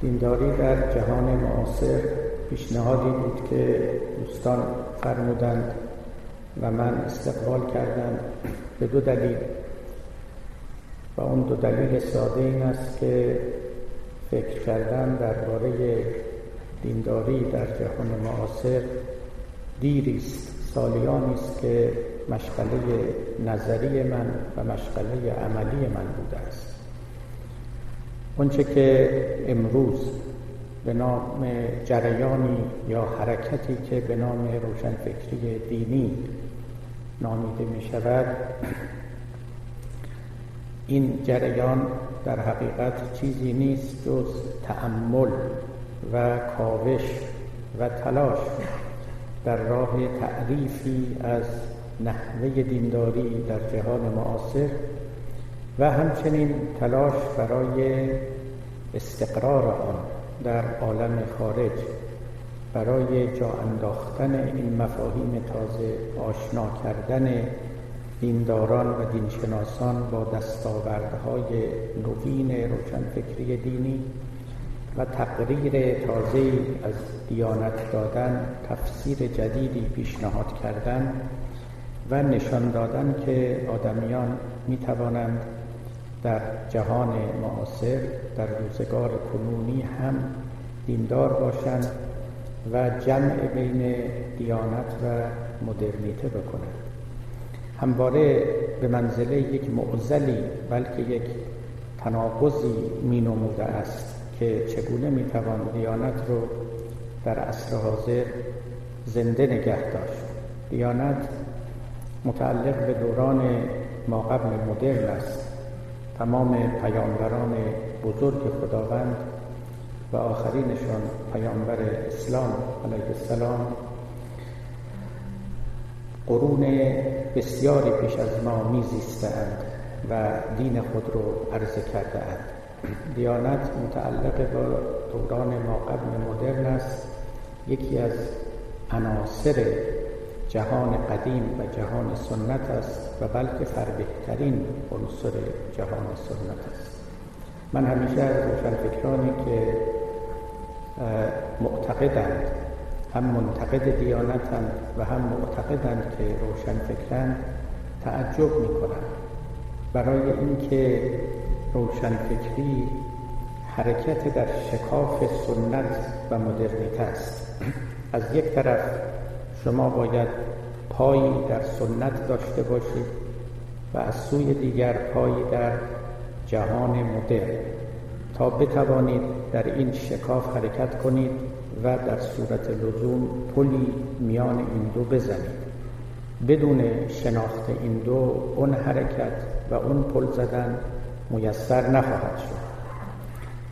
دینداری در جهان معاصر پیشنهادی بود که دوستان فرمودند و من استقبال کردم به دو دلیل. و اون دو دلیل ساده این است که فکر کردن درباره دینداری در جهان معاصر دیریست سالیانی است که مشغله نظری من و مشغله عملی من بوده است. اونچه که امروز به نام جریانی یا حرکتی که به نام روشنفکری دینی نامیده می شود این جریان در حقیقت چیزی نیست جز تأمل و کاوش و تلاش در راه تعریفی از نحوه دینداری در جهان معاصر و همچنین تلاش برای استقرار آن در عالم خارج برای جا انداختن این مفاهیم تازه آشنا کردن دینداران و دینشناسان با دستاوردهای نوین روشنفکری دینی و تقریر تازه از دیانت دادن تفسیر جدیدی پیشنهاد کردن و نشان دادن که آدمیان می توانند در جهان معاصر در روزگار کنونی هم دیندار باشند و جمع بین دیانت و مدرنیته بکنند. همواره به منزله یک معزلی بلکه یک تناقضی می نموده است که چگونه می توان دیانت رو در عصر حاضر زنده نگه داشت. دیانت متعلق به دوران ما قبل مدرن است. تمام پیامبران بزرگ خداوند و آخرینشان پیامبر اسلام علیه السلام. قرون بسیاری پیش از ما میزیستند و دین خود رو عرضه کرده اند دیانت متعلق با دوران ما قبل مدرن است. یکی از عناصر جهان قدیم و جهان سنت است. و بلکه فربهترین عنصر جهان سنت است. من همیشه از روشنفکرانی که معتقدند هم منتقد دیانتند و هم معتقدند که روشنفکرند تعجب می کنند برای اینکه روشنفکری حرکت در شکاف سنت و مدرنیته است. از یک طرف شما باید پایی در سنت داشته باشید و از سوی دیگر پایی در جهان مدرن. تا بتوانید در این شکاف حرکت کنید و در صورت لزوم پلی میان این دو بزنید. بدون شناخت این دو اون حرکت و اون پل زدن میسر نخواهد شد.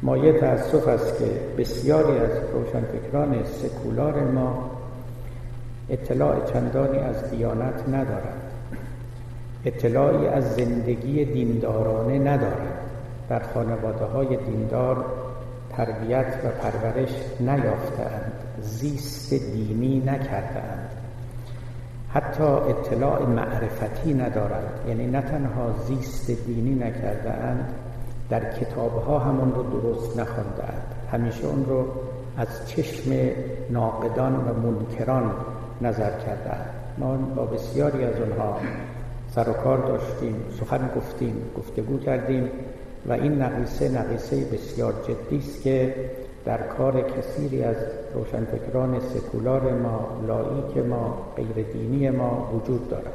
مایه تأسف است که بسیاری از روشنفکران سکولار ما اطلاع چندانی از دیانت ندارند اطلاعی از زندگی دیندارانه ندارند در خانواده های دیندار تربیت و پرورش نیافتند زیست دینی نکردند حتی اطلاع معرفتی ندارند یعنی نه تنها زیست دینی نکردند در کتابها همون رو درست نخواندند همیشه اون رو از چشم ناقدان و منکران نظر کردند ما با بسیاری از اونها سر و کار داشتیم سخن گفتیم گفتگو کردیم و این نقیصه نقیصه بسیار جدی است که در کار کثیری از روشنفکران سکولار ما لایک ما غیر دینی ما وجود دارد.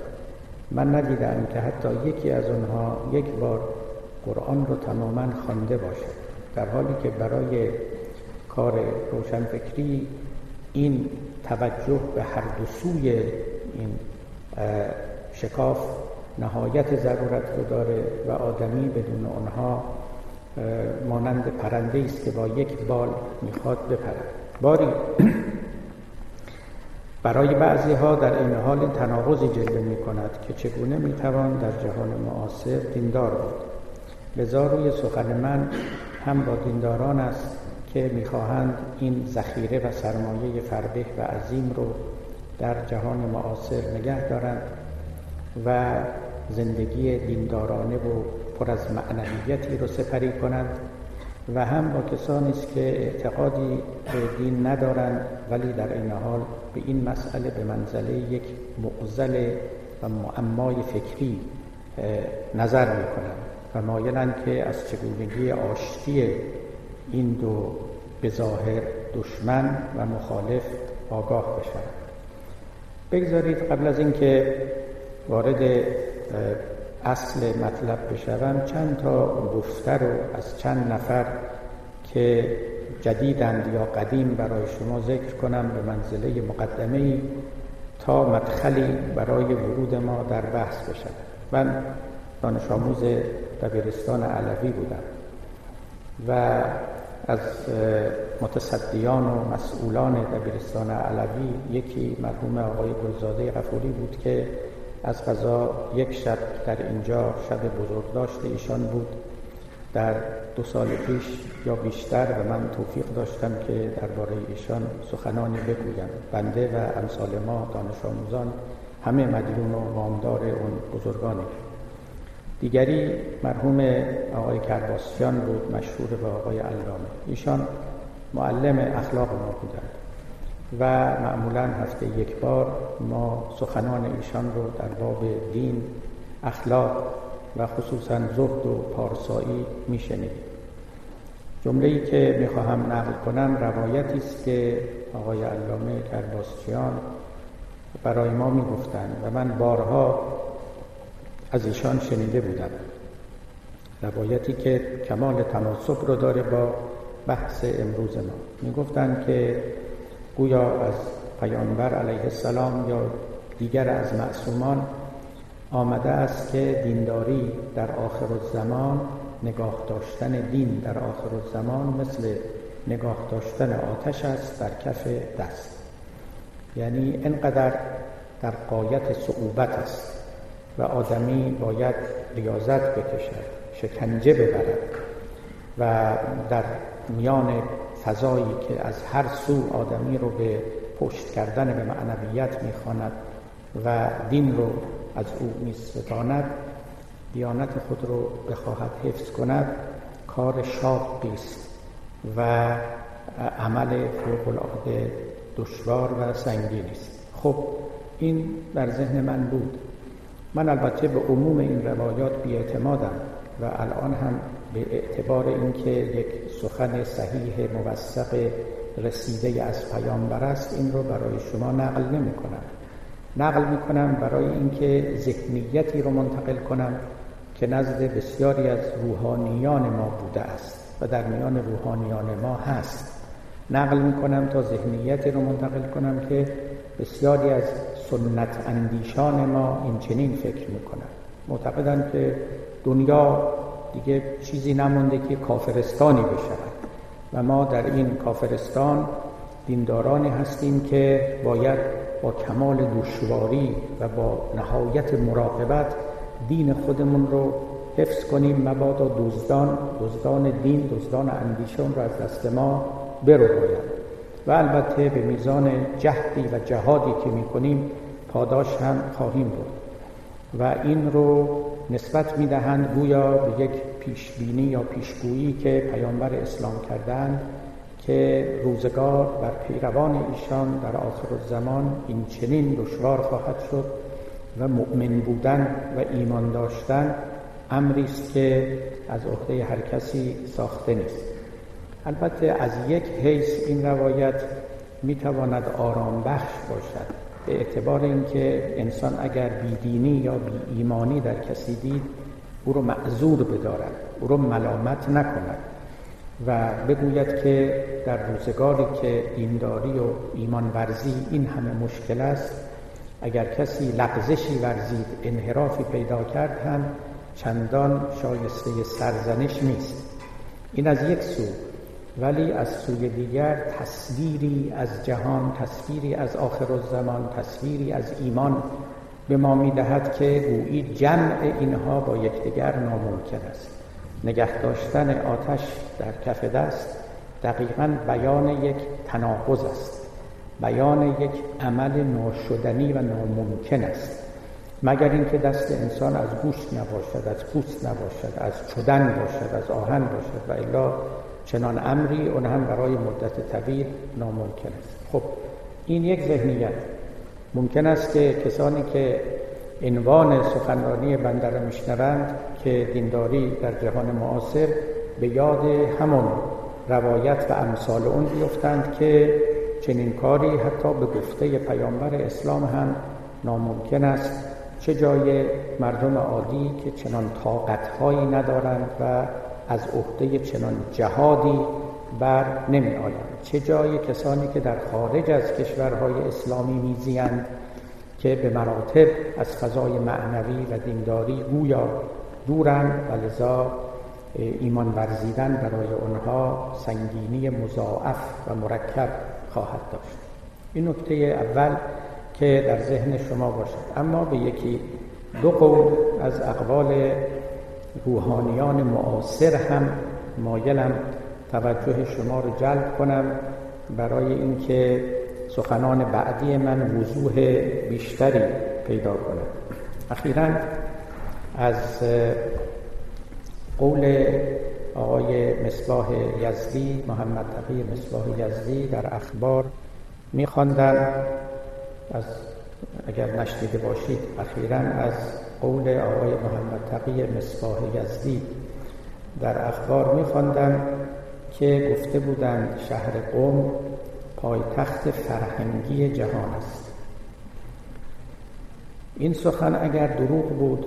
من ندیدم که حتی یکی از آنها یک بار قرآن رو تماما خوانده باشد در حالی که برای کار روشنفکری این توجه به هر دو سوی این شکاف نهایت ضرورت رو داره و آدمی بدون آنها مانند پرنده است که با یک بال می‌خواد بپرد. باری برای بعضی ها در این حال تناقضی جلوه می کند که چگونه می توان در جهان معاصر دیندار بود. لذا روی سخن من هم با دینداران است که می‌خواهند این ذخیره و سرمایه فربه و عظیم رو در جهان معاصر نگه دارند و زندگی دیندارانه و پر از معنویتی رو سپری کنند و هم با کسانی است که اعتقادی به دین ندارند ولی در این حال به این مسئله به منزله یک معزل و معمای فکری نظر می‌کنند. و مایلند که از چگونگی آشتی این دو به ظاهر دشمن و مخالف آگاه بشن بگذارید قبل از اینکه وارد اصل مطلب بشوم چند تا گفته رو از چند نفر که جدیدند یا قدیم برای شما ذکر کنم به منزله مقدمه ای تا مدخلی برای ورود ما در بحث بشود. من دانش آموز دبیرستان علوی بودم و از متصدیان و مسئولان دبیرستان علوی یکی مرحوم آقای گلزاده غفوری بود که از غذا یک شب در اینجا شب بزرگ داشته ایشان بود در دو سال پیش یا بیشتر و من توفیق داشتم که درباره ایشان سخنانی بگویم. بنده و امثال ما دانش آموزان همه مدیون و وامدار اون بزرگانی دیگری مرحوم آقای کرباسیان بود مشهور به آقای علامه. ایشان معلم اخلاق ما بودند و معمولا هفته یک بار ما سخنان ایشان رو در باب دین اخلاق و خصوصا زهد و پارسایی میشنیدیم. جمله ای که می‌خواهم نقل کنم روایتی است که آقای علامه کرباسچیان برای ما می‌گفتند و من بارها از ایشان شنیده بودم. روایتی که کمال تناسب رو داره با بحث امروز ما. می‌گفتند که گویا از پیامبر علیه السلام یا دیگر از معصومان آمده است که دینداری در آخر الزمان نگاه داشتن دین در آخر الزمان مثل نگاه داشتن آتش است در کف دست. یعنی انقدر در قایت صعوبت است. و آدمی باید ریاضت بکشد شکنجه ببرد و در میان فضایی که از هر سو آدمی رو به پشت کردن به معنویت می‌خواند و دین رو از او میستاند دیانت خود رو بخواهد حفظ کند کار شاقی است و عمل فوق العاده دشوار و سنگین است. خب این در ذهن من بود. من البته به عموم این روایات بیاعتمادم و الان هم به اعتبار اینکه یک سخن صحیح موثق رسیده از پیامبر است این رو برای شما نقل نمی کنم نقل می کنم برای اینکه ذهنیتی رو منتقل کنم که نزد بسیاری از روحانیان ما بوده است و در میان روحانیان ما هست. نقل می کنم تا ذهنیتی رو منتقل کنم که بسیاری از سنت اندیشان ما این چنین فکر می‌کنن معتقدن که دنیا دیگه چیزی نمونده که کافرستانی بشود. و ما در این کافرستان دیندارانی هستیم که باید با کمال دشواری و با نهایت مراقبت دین خودمون رو حفظ کنیم مبادا دزدان دزدان دین دزدان اندیشان رو از دست ما برو و البته به میزان جهدی و جهادی که می‌کنیم پاداش هم خواهیم بود و این رو نسبت می‌دهند گویا به یک پیشبینی یا پیشگویی که پیامبر اسلام کردند که روزگار بر پیروان ایشان در آخر الزمان این چنین دشوار خواهد شد و مؤمن بودن و ایمان داشتن امری است که از عهده هر کسی ساخته نیست. البته از یک حیث این روایت می‌تواند آرام بخش باشد. به اعتبار اینکه انسان اگر بیدینی یا بی ایمانی در کسی دید او رو معذور بدارد او رو ملامت نکند و بگوید که در روزگاری که دینداری و ایمان ورزی این همه مشکل است. اگر کسی لغزشی ورزید انحرافی پیدا کرد هم چندان شایسته سرزنش نیست. این از یک سو. ولی از سوی دیگر تصویری از جهان تصویری از آخر الزمان تصویری از ایمان به ما می‌دهد که گویی جمع اینها با یکدیگر ناممکن است. نگه داشتن آتش در کف دست دقیقا بیان یک تناقض است. بیان یک عمل ناشدنی و ناممکن است. مگر اینکه دست انسان از گوشت نباشد از پوست نباشد از چدن باشد از آهن باشد و الا چنان امری اون هم برای مدت طویل ناممکن است. خب این یک ذهنیت. ممکن است که کسانی که عنوان سخنرانی بنده را میشنوند که دینداری در جهان معاصر به یاد همون روایت و امثال اون بیفتند که چنین کاری حتی به گفته پیامبر اسلام هم ناممکن است. چه جای مردم عادی که چنان طاقتهایی ندارند و از عهده چنان جهادی بر نمی آیند چه جای کسانی که در خارج از کشورهای اسلامی میزیند که به مراتب از فضای معنوی و دینداری گویا دورند و لذا ایمان ورزیدن برای آنها سنگینی مضاعف و مرکب خواهد داشت. این نکته اول که در ذهن شما باشد. اما به یکی دو قول از اقوال روحانیان معاصر هم مایلم توجه شما رو جلب کنم برای اینکه سخنان بعدی من وضوح بیشتری پیدا کنه اخیرا از قول آقای مصباح یزدی محمد تقی مصباح یزدی در اخبار میخواندم. از اگر نشنیده باشید اخیرا از قول آقای محمد تقی مصباح یزدی در اخبار میخواندم که گفته بودند شهر قوم پایتخت فرهنگی جهان است. این سخن اگر دروغ بود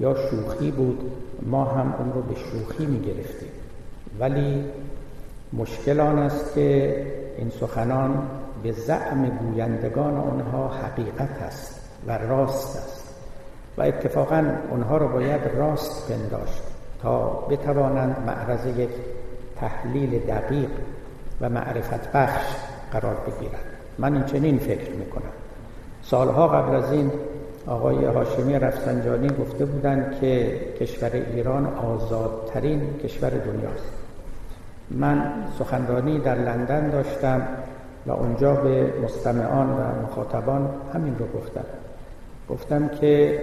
یا شوخی بود ما هم اون رو به شوخی می گرفتیم ولی مشکل آن است که این سخنان به زعم گویندگان آنها حقیقت است و راست است. و اتفاقا آنها را باید راست پنداشت تا بتوانند معرض یک تحلیل دقیق و معرفت بخش قرار بگیرند. من این چنین فکر می‌کنم. سالها قبل از این آقای هاشمی رفسنجانی گفته بودند که کشور ایران آزادترین کشور دنیاست. من سخنرانی در لندن داشتم و اونجا به مستمعان و مخاطبان همین رو گفتم. گفتم که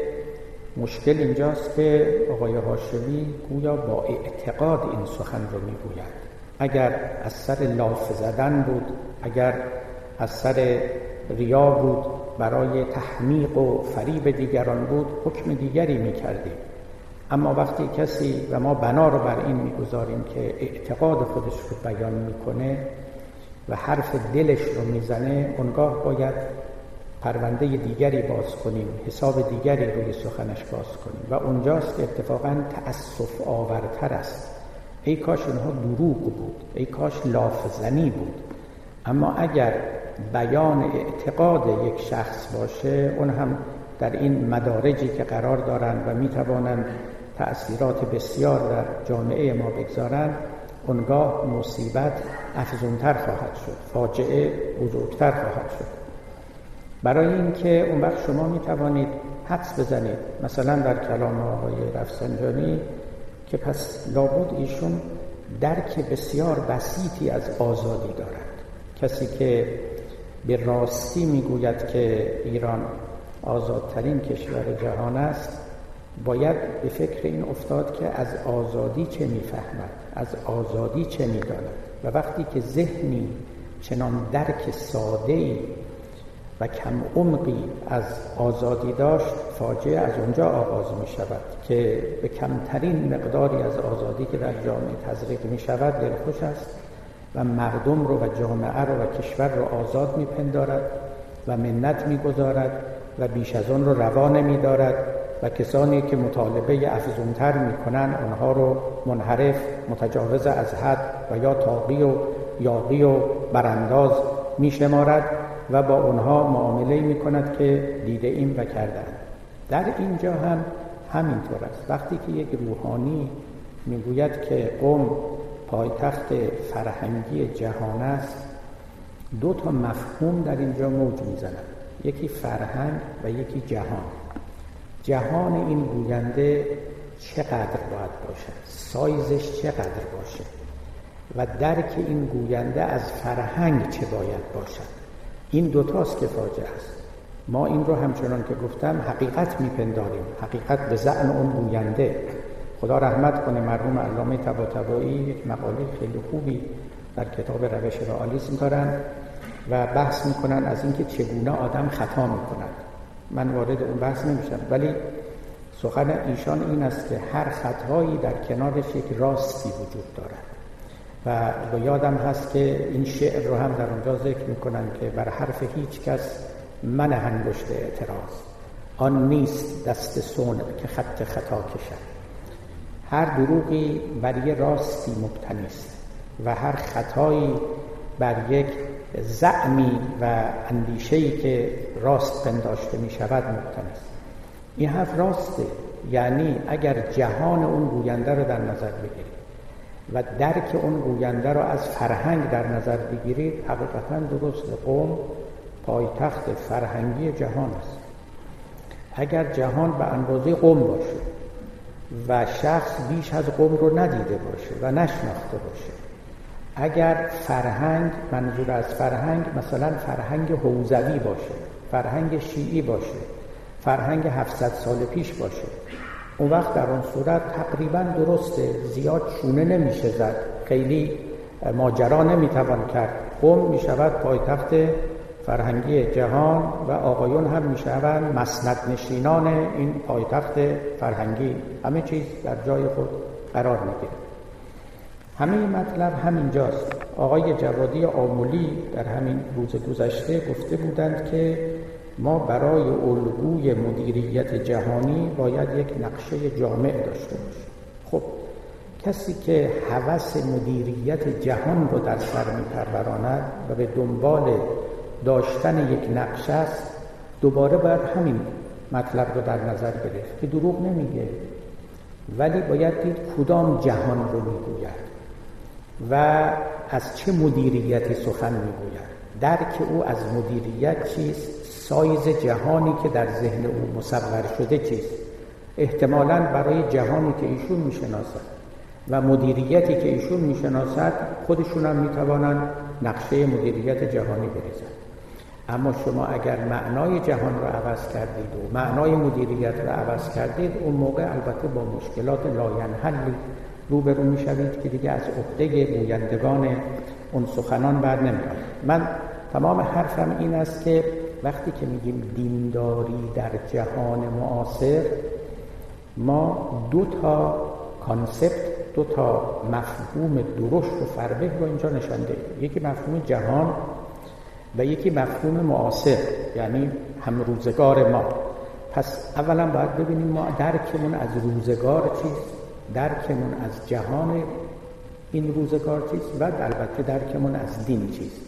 مشکل اینجاست که آقای هاشمی گویا با اعتقاد این سخن رو می‌گوید. اگر از سر لاف زدن بود اگر از سر ریا بود برای تحمیق و فریب دیگران بود حکم دیگری می کردیم اما وقتی کسی و ما بنا رو بر این می‌گذاریم که اعتقاد خودش رو بیان می‌کنه و حرف دلش رو می‌زنه اونگاه باید پرونده دیگری باز کنیم حساب دیگری روی سخنش باز کنیم. و اونجاست که اتفاقا تأسف آورتر است. ای کاش اینها دروغ بود ای کاش لافزنی بود. اما اگر بیان اعتقاد یک شخص باشه اون هم در این مدارجی که قرار دارند و می توانند تأثیرات بسیار در جامعه ما بگذارند اونگاه مصیبت افزونتر خواهد شد فاجعه بزرگتر خواهد شد. برای اینکه اون وقت شما می توانید حدس بزنید مثلا در کلام آقای رفسنجانی که پس لابد ایشون درک بسیار بسیطی از آزادی دارند کسی که به راستی می‌گوید که ایران آزادترین کشور جهان است باید به فکر این افتاد که از آزادی چه می‌فهمد از آزادی چه می‌داند. و وقتی که ذهنی چنان درک ساده و کم عمقی از آزادی داشت فاجعه از اونجا آغاز می شود که به کمترین مقداری از آزادی که در جامعه تزریق می شود دلخوش است و مردم رو و جامعه رو و کشور رو آزاد می پندارد و منت می گذارد و بیش از اون رو روا نمی دارد و کسانی که مطالبه افزونتر می کنند آنها رو منحرف متجاوز از حد و یا تاقی و یاقی و برانداز می شمارد و با آنها معامله می کند که دیده ایم و کردن در اینجا هم همینطور است. وقتی که یک روحانی می‌گوید که قوم پایتخت فرهنگی جهان است دو تا مفهوم در اینجا موج می‌زند. یکی فرهنگ و یکی جهان. جهان این گوینده چقدر باید باشد؟ سایزش چقدر باشه؟ و درک این گوینده از فرهنگ چه باید باشد؟ این دوتاست که فاجعه است. ما این رو همچنان که گفتم حقیقت میپنداریم. حقیقت به زعم اون گوینده. خدا رحمت کنه مرحوم علامه طباطبایی یک مقاله خیلی خوبی در کتاب روش رئالیسم دارن و بحث می‌کنن از اینکه چگونه آدم خطا می‌کند. من وارد اون بحث نمیشم. ولی سخن ایشان این است که هر خطایی در کنارش یک راستی وجود دارد. و با یادم هست که این شعر رو هم در اونجا ذکر می‌کنن که بر حرف هیچ کس من انگشت اعتراض. آن نیست دست سون که خط خطا کشد. هر دروغی بر یه راستی مبتنی است و هر خطایی بر یک زعمی و اندیشه‌ای که راست پنداشته می شود مبتنی است. این حرف راسته. یعنی اگر جهان اون گوینده رو در نظر بگیرید و درک اون گوینده رو از فرهنگ در نظر بگیرید حقیقتا درست قوم پایتخت فرهنگی جهان است. اگر جهان به اندازه قوم باشه و شخص بیش از قوم رو ندیده باشه و نشناخته باشه اگر فرهنگ منظور از فرهنگ مثلا فرهنگ حوزوی باشه فرهنگ شیعی باشه فرهنگ 700 سال پیش باشه اون وقت در اون صورت تقریبا درسته زیاد شونه نمیشه زد. خیلی ماجرا نمی‌توان کرد. قوم می‌شود پایتخت فرهنگی جهان و آقایون هم می‌شوند مسند نشینان این پایتخت فرهنگی. همه چیز در جای خود قرار می‌گیره همه مطلب همینجاست. آقای جوادی آمولی در همین روز گذشته گفته بودند که ما برای الگوی مدیریت جهانی باید یک نقشه جامع داشته باشیم. خب کسی که هوس مدیریت جهان رو در سر میپروراند و به دنبال داشتن یک نقشه است دوباره باید همین مطلب رو در نظر گرفت که دروغ نمیگه. ولی باید دید کدام جهان رو می‌گوید و از چه مدیریتی سخن می‌گوید. درک او از مدیریت چیست؟ سایز جهانی که در ذهن او مصور شده چیست؟ احتمالا برای جهانی که ایشون می‌شناسد و مدیریتی که ایشون می‌شناسد خودشون هم می‌توانند نقشه مدیریت جهانی بریزند. اما شما اگر معنای جهان رو عوض کردید و معنای مدیریت رو عوض کردید اون موقع البته با مشکلات لاینحلی روبرو می‌شوید که دیگه از عهده گویندگان اون سخنان بر نمیاد من تمام حرفم این است که وقتی که میگیم دینداری در جهان معاصر ما دو تا کانسپت دو تا مفهوم درشت و فربه رو اینجا نشانده یکی مفهوم جهان و یکی مفهوم معاصر یعنی هم روزگار ما. پس اولا باید ببینیم ما درکمون از روزگار چیست درکمون از جهان این روزگار چیست و البته درکمون از دین چیست.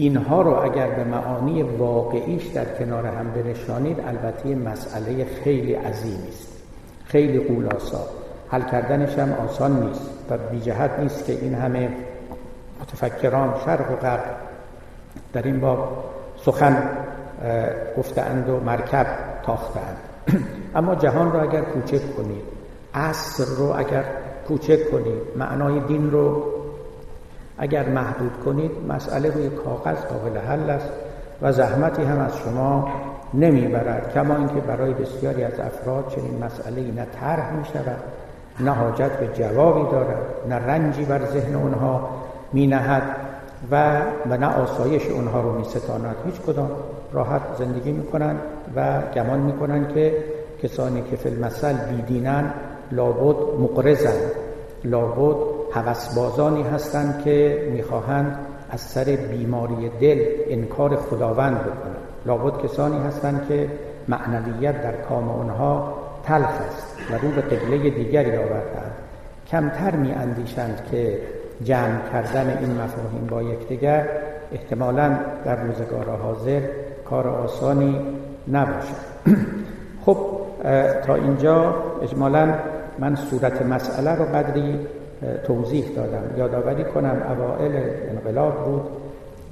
اینها رو اگر به معانی واقعیش در کنار هم بنشانید البته مسئله خیلی عظیمی است. خیلی قولاسا حل کردنش هم آسان نیست و بی جهت نیست که این همه متفکران شرق و غرب در این باب سخن گفتند و مرکب تاختند اما جهان رو اگر کوچک کنید عصر رو اگر کوچک کنید معنای دین رو اگر محدود کنید مسئله روی کاغذ قابل حل است و زحمتی هم از شما نمی‌برد کما اینکه برای بسیاری از افراد چنین مسئله نه طرح می شود نه حاجت به جوابی دارد نه رنجی بر ذهن اونها می نهد و و نه آسایش اونها رو می ستاند هیچ کدام راحت زندگی می کنند و گمان می کنند که کسانی که فی المثل بیدینن لابد مقرزن لابد هوسبازانی هستند که می‌خواهند از سر بیماری دل انکار خداوند بکنند. لابد کسانی هستند که معنویت در کام آنها تلخ است و رو به قبله دیگری آوردند. کمتر می اندیشند که جمع کردن این مفاهیم با یکدیگر احتمالا در روزگار حاضر کار آسانی نباشد. خب تا اینجا اجمالا من صورت مسئله رو قدری توضیح دادم. یادآوری کنم اوائل انقلاب بود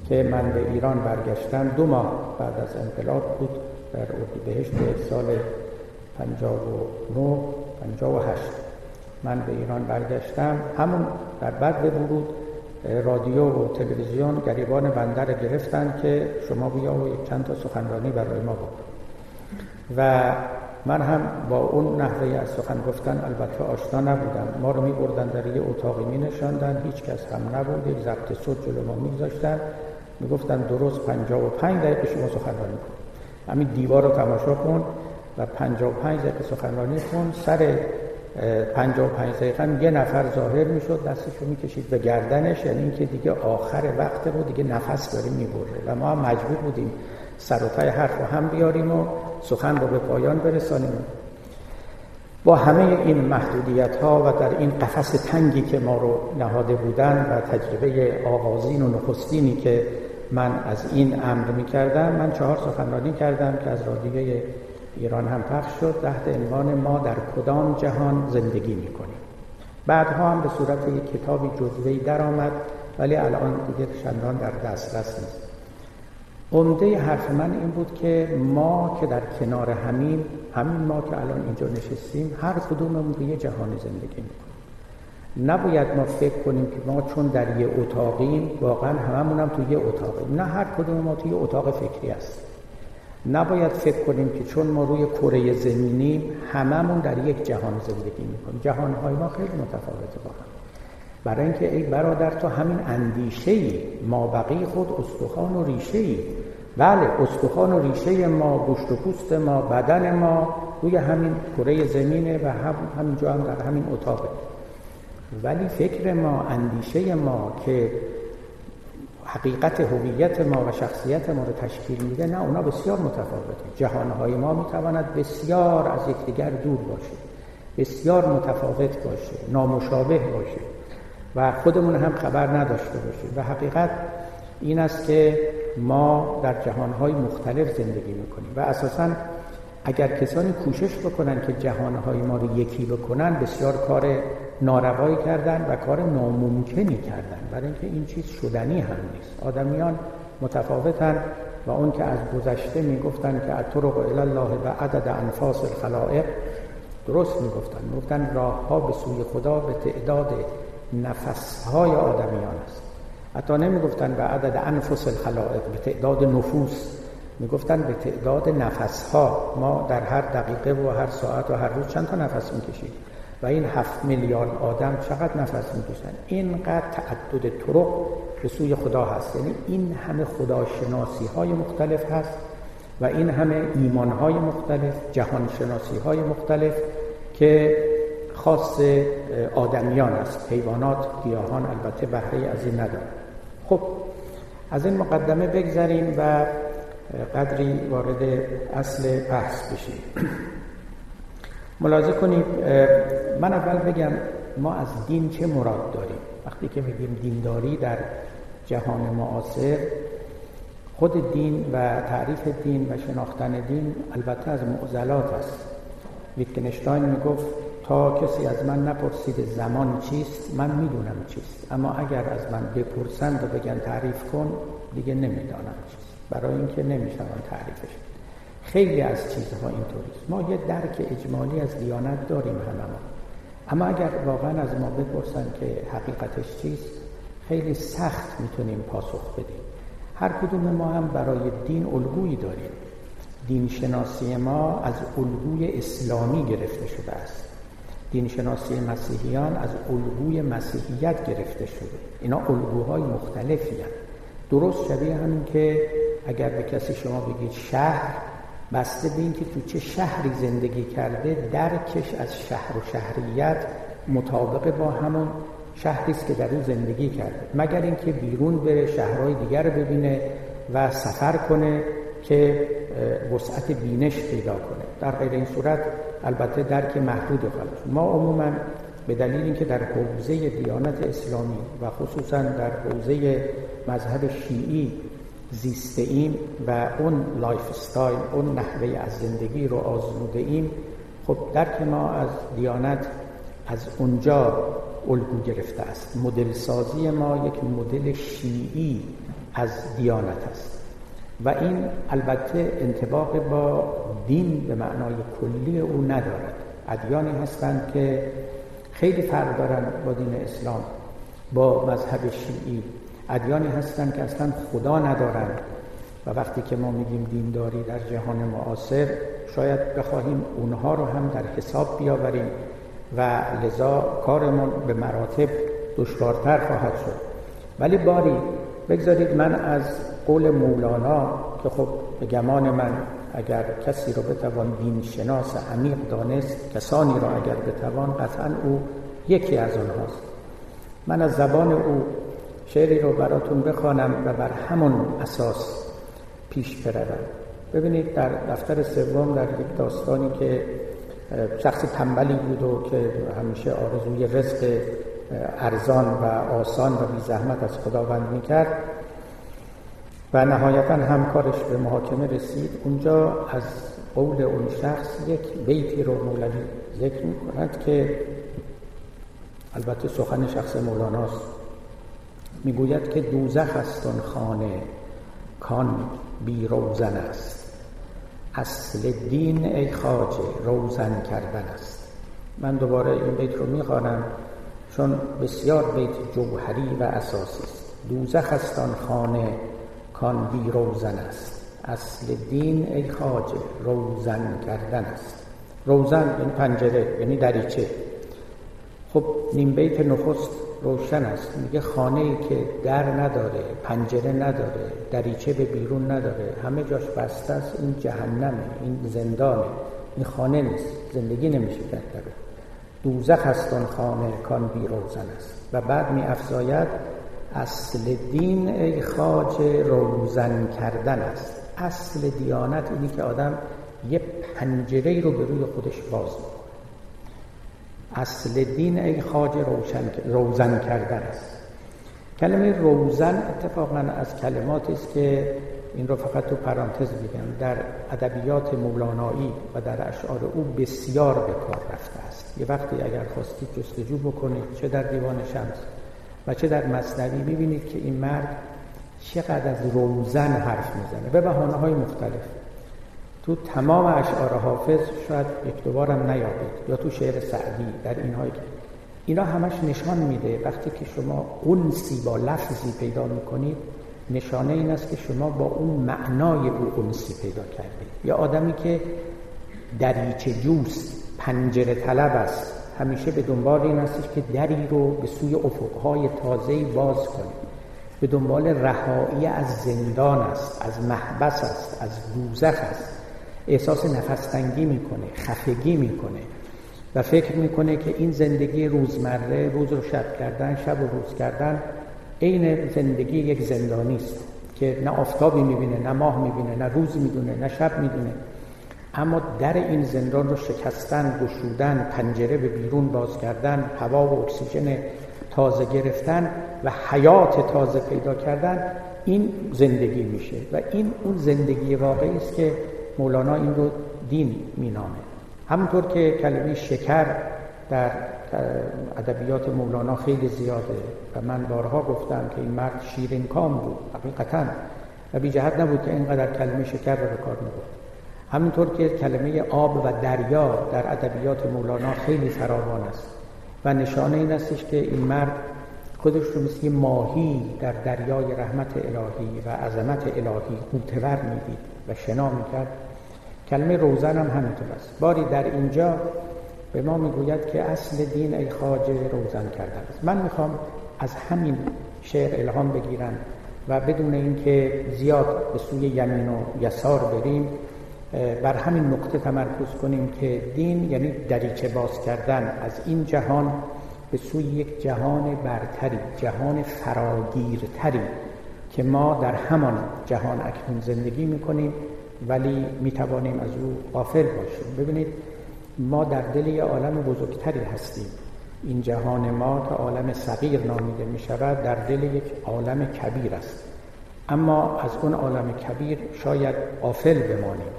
که من به ایران برگشتم. دو ماه بعد از انقلاب بود در اردیبهشت سال 59 58 من به ایران برگشتم. همون در بعد ورود رادیو و تلویزیون گریبان بنده رو گرفتن که شما بیا و چند تا سخنرانی برای ما بکن. و من هم با اون نحوه از سخن گفتن البته آشنا نبودم. ما رو می بردن در یه اتاقی می نشاندن هیچ کس هم نبود. یک ضبط صوت جلو ما می گذاشتن می گفتن درست پنجا و پنج دقیقه شما سخنرانی کن. همین دیوار رو تماشا کن و پنجا و پنج دقیقه سخنرانی کن. سر پنجا و پنج دقیقه یه نفر ظاهر می شد دستش رو می کشید به گردنش. یعنی اینکه دیگه آخر وقت بود. دیگه نفس داریم می و ما هم مجبور بودیم سر و حرف رو هم بیاریم و سخن رو به پایان برسانیم. با همه این محدودیت ها و در این قفس تنگی که ما رو نهاده بودن و تجربه آغازین و نخستینی که من از این امر می کردم من چهار سخنرانی کردم که از رادیوی ایران هم پخش شد. تحت عنوان ما در کدام جهان زندگی می کنیم بعدها هم به صورت یک کتابی جزوهی درآمد ولی الان دیگه چندان در دسترس نیست. عمده حرف من این بود که ما که در کنار همین همین ما که الان اینجا نشستیم هر کدوممون به یه جهان زندگی می‌کنیم. نباید ما فکر کنیم که ما چون در یه اتاقیم واقعا هممون هم تو یه اتاقیم. نه هر کدوم ما تو یه اتاق فکری هست. نباید فکر کنیم که چون ما روی کره زمینیم هممون در یک جهان زندگی می‌کنیم. جهانهای ما خیلی متفاوته با هم برای اینکه ای برادر تو همین اندیشه ای ما بقی خود استخوان و ریشه ای بله استخوان و ریشه ما گوشت و پوست ما بدن ما روی همین کره زمینه و هم همینجا هم در همین اتاقه ولی فکر ما اندیشه ما که حقیقت هویت ما و شخصیت ما رو تشکیل میده نه اونا بسیار متفاوته. جهانهای ما می‌تواند بسیار از یکدیگر دور باشه بسیار متفاوت باشه نامشابه باشه. و خودمون هم خبر نداشته باشیم. و حقیقت این است که ما در جهانهای مختلف زندگی می‌کنیم. و اساسا اگر کسانی کوشش بکنن که جهانهای ما رو یکی بکنن بسیار کار ناروایی کردن و کار ناممکنی کردن. برای اینکه این چیز شدنی هم نیست. آدمیان متفاوتن و اون که از گذشته می‌گفتن که اطرق الی الله و عدد انفاس الخلائق درست می‌گفتن. می‌گفتن راه ها به سوی خدا به تعداد نفسهای آدمیان است. حتی نمی‌گفتن به عدد انفس الخلائق به تعداد نفوس. می‌گفتن به تعداد نفسها. ما در هر دقیقه و هر ساعت و هر روز چند تا نفس می‌کشید و این هفت میلیارد آدم چقدر نفس می‌کشن؟ اینقدر تعدد طرق به سوی خدا هست. یعنی این همه خداشناسی های مختلف هست و این همه ایمان های مختلف جهان شناسی های مختلف که خاص آدمیان است. حیوانات گیاهان البته بهره از این ندارن خب از این مقدمه بگذریم و قدری وارد اصل بحث بشیم. ملاحظه کنید من اول بگم ما از دین چه مراد داریم؟ وقتی که میگیم دینداری در جهان معاصر خود دین و تعریف دین و شناختن دین البته از معضلات است. ویتکنشتاین می‌گفت تا کسی از من نپرسید زمان چیست من می‌دونم چیست. اما اگر از من بپرسند و بگن تعریف کن دیگه نمی‌دانم چیست. برای اینکه نمی‌شوند تعریفش خیلی از چیزها اینطوریست ما یه درک اجمالی از دیانت داریم همه اما اگر واقعا از ما بپرسن که حقیقتش چیست خیلی سخت می‌تونیم پاسخ بدیم. هر کدوم ما هم برای دین الگویی داریم. دین شناسی ما از الگوی اسلامی گرفته شده است. دینشناسی مسیحیان از الگوی مسیحیت گرفته شده. اینا الگوهای مختلفی هست درست شبیه همین که اگر به کسی شما بگید شهر بسته به اینکه تو چه شهری زندگی کرده درکش از شهر و شهریت مطابق با همون شهری است که در اون زندگی کرده. مگر اینکه بیرون بره شهرهای دیگر رو ببینه و سفر کنه. که وسعت بینش پیدا کنه. در غیر این صورت البته درک محدود خواهد ما عموما به دلیل اینکه در حوزه دیانت اسلامی و خصوصا در حوزه مذهب شیعی زیسته ایم و اون lifestyle اون نحوه از زندگی رو آزموده ایم خب درک ما از دیانت از اونجا الگو گرفته است. مدل سازی ما یک مدل شیعی از دیانت است. و این البته انطباق با دین به معنای کلی او ندارد. ادیانی هستند که خیلی فرق دارن با دین اسلام با مذهب شیعی. ادیانی هستند که اصلا خدا ندارند و وقتی که ما میگیم دینداری در جهان معاصر شاید بخواهیم اونها رو هم در حساب بیاوریم و لذا کارمون به مراتب دشوارتر خواهد شد. ولی باری بگذارید من از قول مولانا که خب به گمان من اگر کسی رو بتوان دین شناس عمیق دانست کسانی را اگر بتوان قطعا او یکی از آنهاست. من از زبان او شعری رو براتون بخوانم و بر همون اساس پیش بروم. ببینید در دفتر سوم در یک داستانی که شخص تنبلی بود و که همیشه آرزوی رزق ارزان و آسان و بی زحمت از خداوند می‌کرد و نهایتا همکارش به محاکمه رسید. اونجا از قول اون شخص یک بیتی رو مولوی ذکر می کند که البته سخن شخص مولاناست. می‌گوید که دوزخ است خانه کان بی روزن است. اصل دین ای خاجه روزن کردن است. من دوباره این بیت رو می‌خوانم چون بسیار بیت جوهری و اساسی است. دوزخ است خانه کان بی روزن است. اصل دین ای خاجه روزن کردن است. روزن این پنجره یعنی دریچه. خب نیم بیت نخست روشن است. میگه خانه ای که در نداره پنجره نداره دریچه به بیرون نداره همه جاش بسته است این جهنمه این زندانه. این خانه نیست زندگی نمیشه کرد داره دوزخ است خانه کان بی روزن است. و بعد می افزاید اصل دین ای خاج روزن کردن است. اصل دیانت اینی که آدم یه پنجره رو به روی خودش باز می‌کنه. اصل دین ای خاج روشن روزن کردن است. کلمه روزن اتفاقا از کلماتی است که این رو فقط تو پرانتز بگم در ادبیات مولانایی و در اشعار او بسیار به کار رفته است. یه وقتی اگر خواستید جستجو بکنید چه در دیوان شمس؟ و چه در مصنوی ببینید که این مرد چقدر از روزن حرف می‌زنه به بحانه های مختلف. تو تمام اشعار حافظ شاید یک دوبارم نیابید یا تو شعر سعدی در اینهایی که اینا همش نشان میده وقتی که شما اونسی با لفظی پیدا می‌کنید نشانه این است که شما با اون معنای او اونسی پیدا کردید. یا آدمی که دریچه جوست پنجره طلب است همیشه به دنبال این هستش که دری رو به سوی افقهای تازه باز کنید به دنبال رهایی از زندان است از محبس است از دوزخ است. احساس نفستنگی می‌کنه خفگی می‌کنه و فکر می‌کنه که این زندگی روزمره روز رو شب کردن شب و روز کردن عین زندگی یک زندانی است که نه آفتابی می‌بینه نه ماه می‌بینه نه روز می‌دونه نه شب می‌دونه. اما در این زندان رو شکستن گشودن پنجره به بیرون باز کردن هوا و اکسیژن تازه گرفتن و حیات تازه پیدا کردن این زندگی میشه و این اون زندگی واقعی است که مولانا این رو دین مینامه. همونطور که کلمه شکر در ادبیات مولانا خیلی زیاده و من بارها گفتم که این مرد شیرین کام بود حقیقتا. و بی جهت نبود که اینقدر کلمه شکر رو به کار می‌برد. همینطور که کلمه آب و دریا در ادبیات مولانا خیلی فراوان است. و نشانه این استش که این مرد خودش رو مثل ماهی در دریای رحمت الهی و عظمت الهی قوتور می‌دید و شنا می‌کرد. کلمه روزن هم همینطور است. باری در اینجا به ما می‌گوید که اصل دین ای خاجه روزن کردن است. من می‌خوام از همین شعر الهام بگیرم و بدون اینکه زیاد به سوی یمین و یسار بریم بر همین نقطه تمرکز کنیم که دین یعنی دریچه باز کردن. از این جهان به سوی یک جهان برتری جهان فراگیرتری که ما در همان جهان اکنون زندگی می‌کنیم ولی می‌توانیم از او غافل باشیم. ببینید ما در دل یه عالم بزرگتری هستیم. این جهان ما که عالم صغیر نامیده می شود در دل یک عالم کبیر است. اما از اون عالم کبیر شاید غافل بمانیم.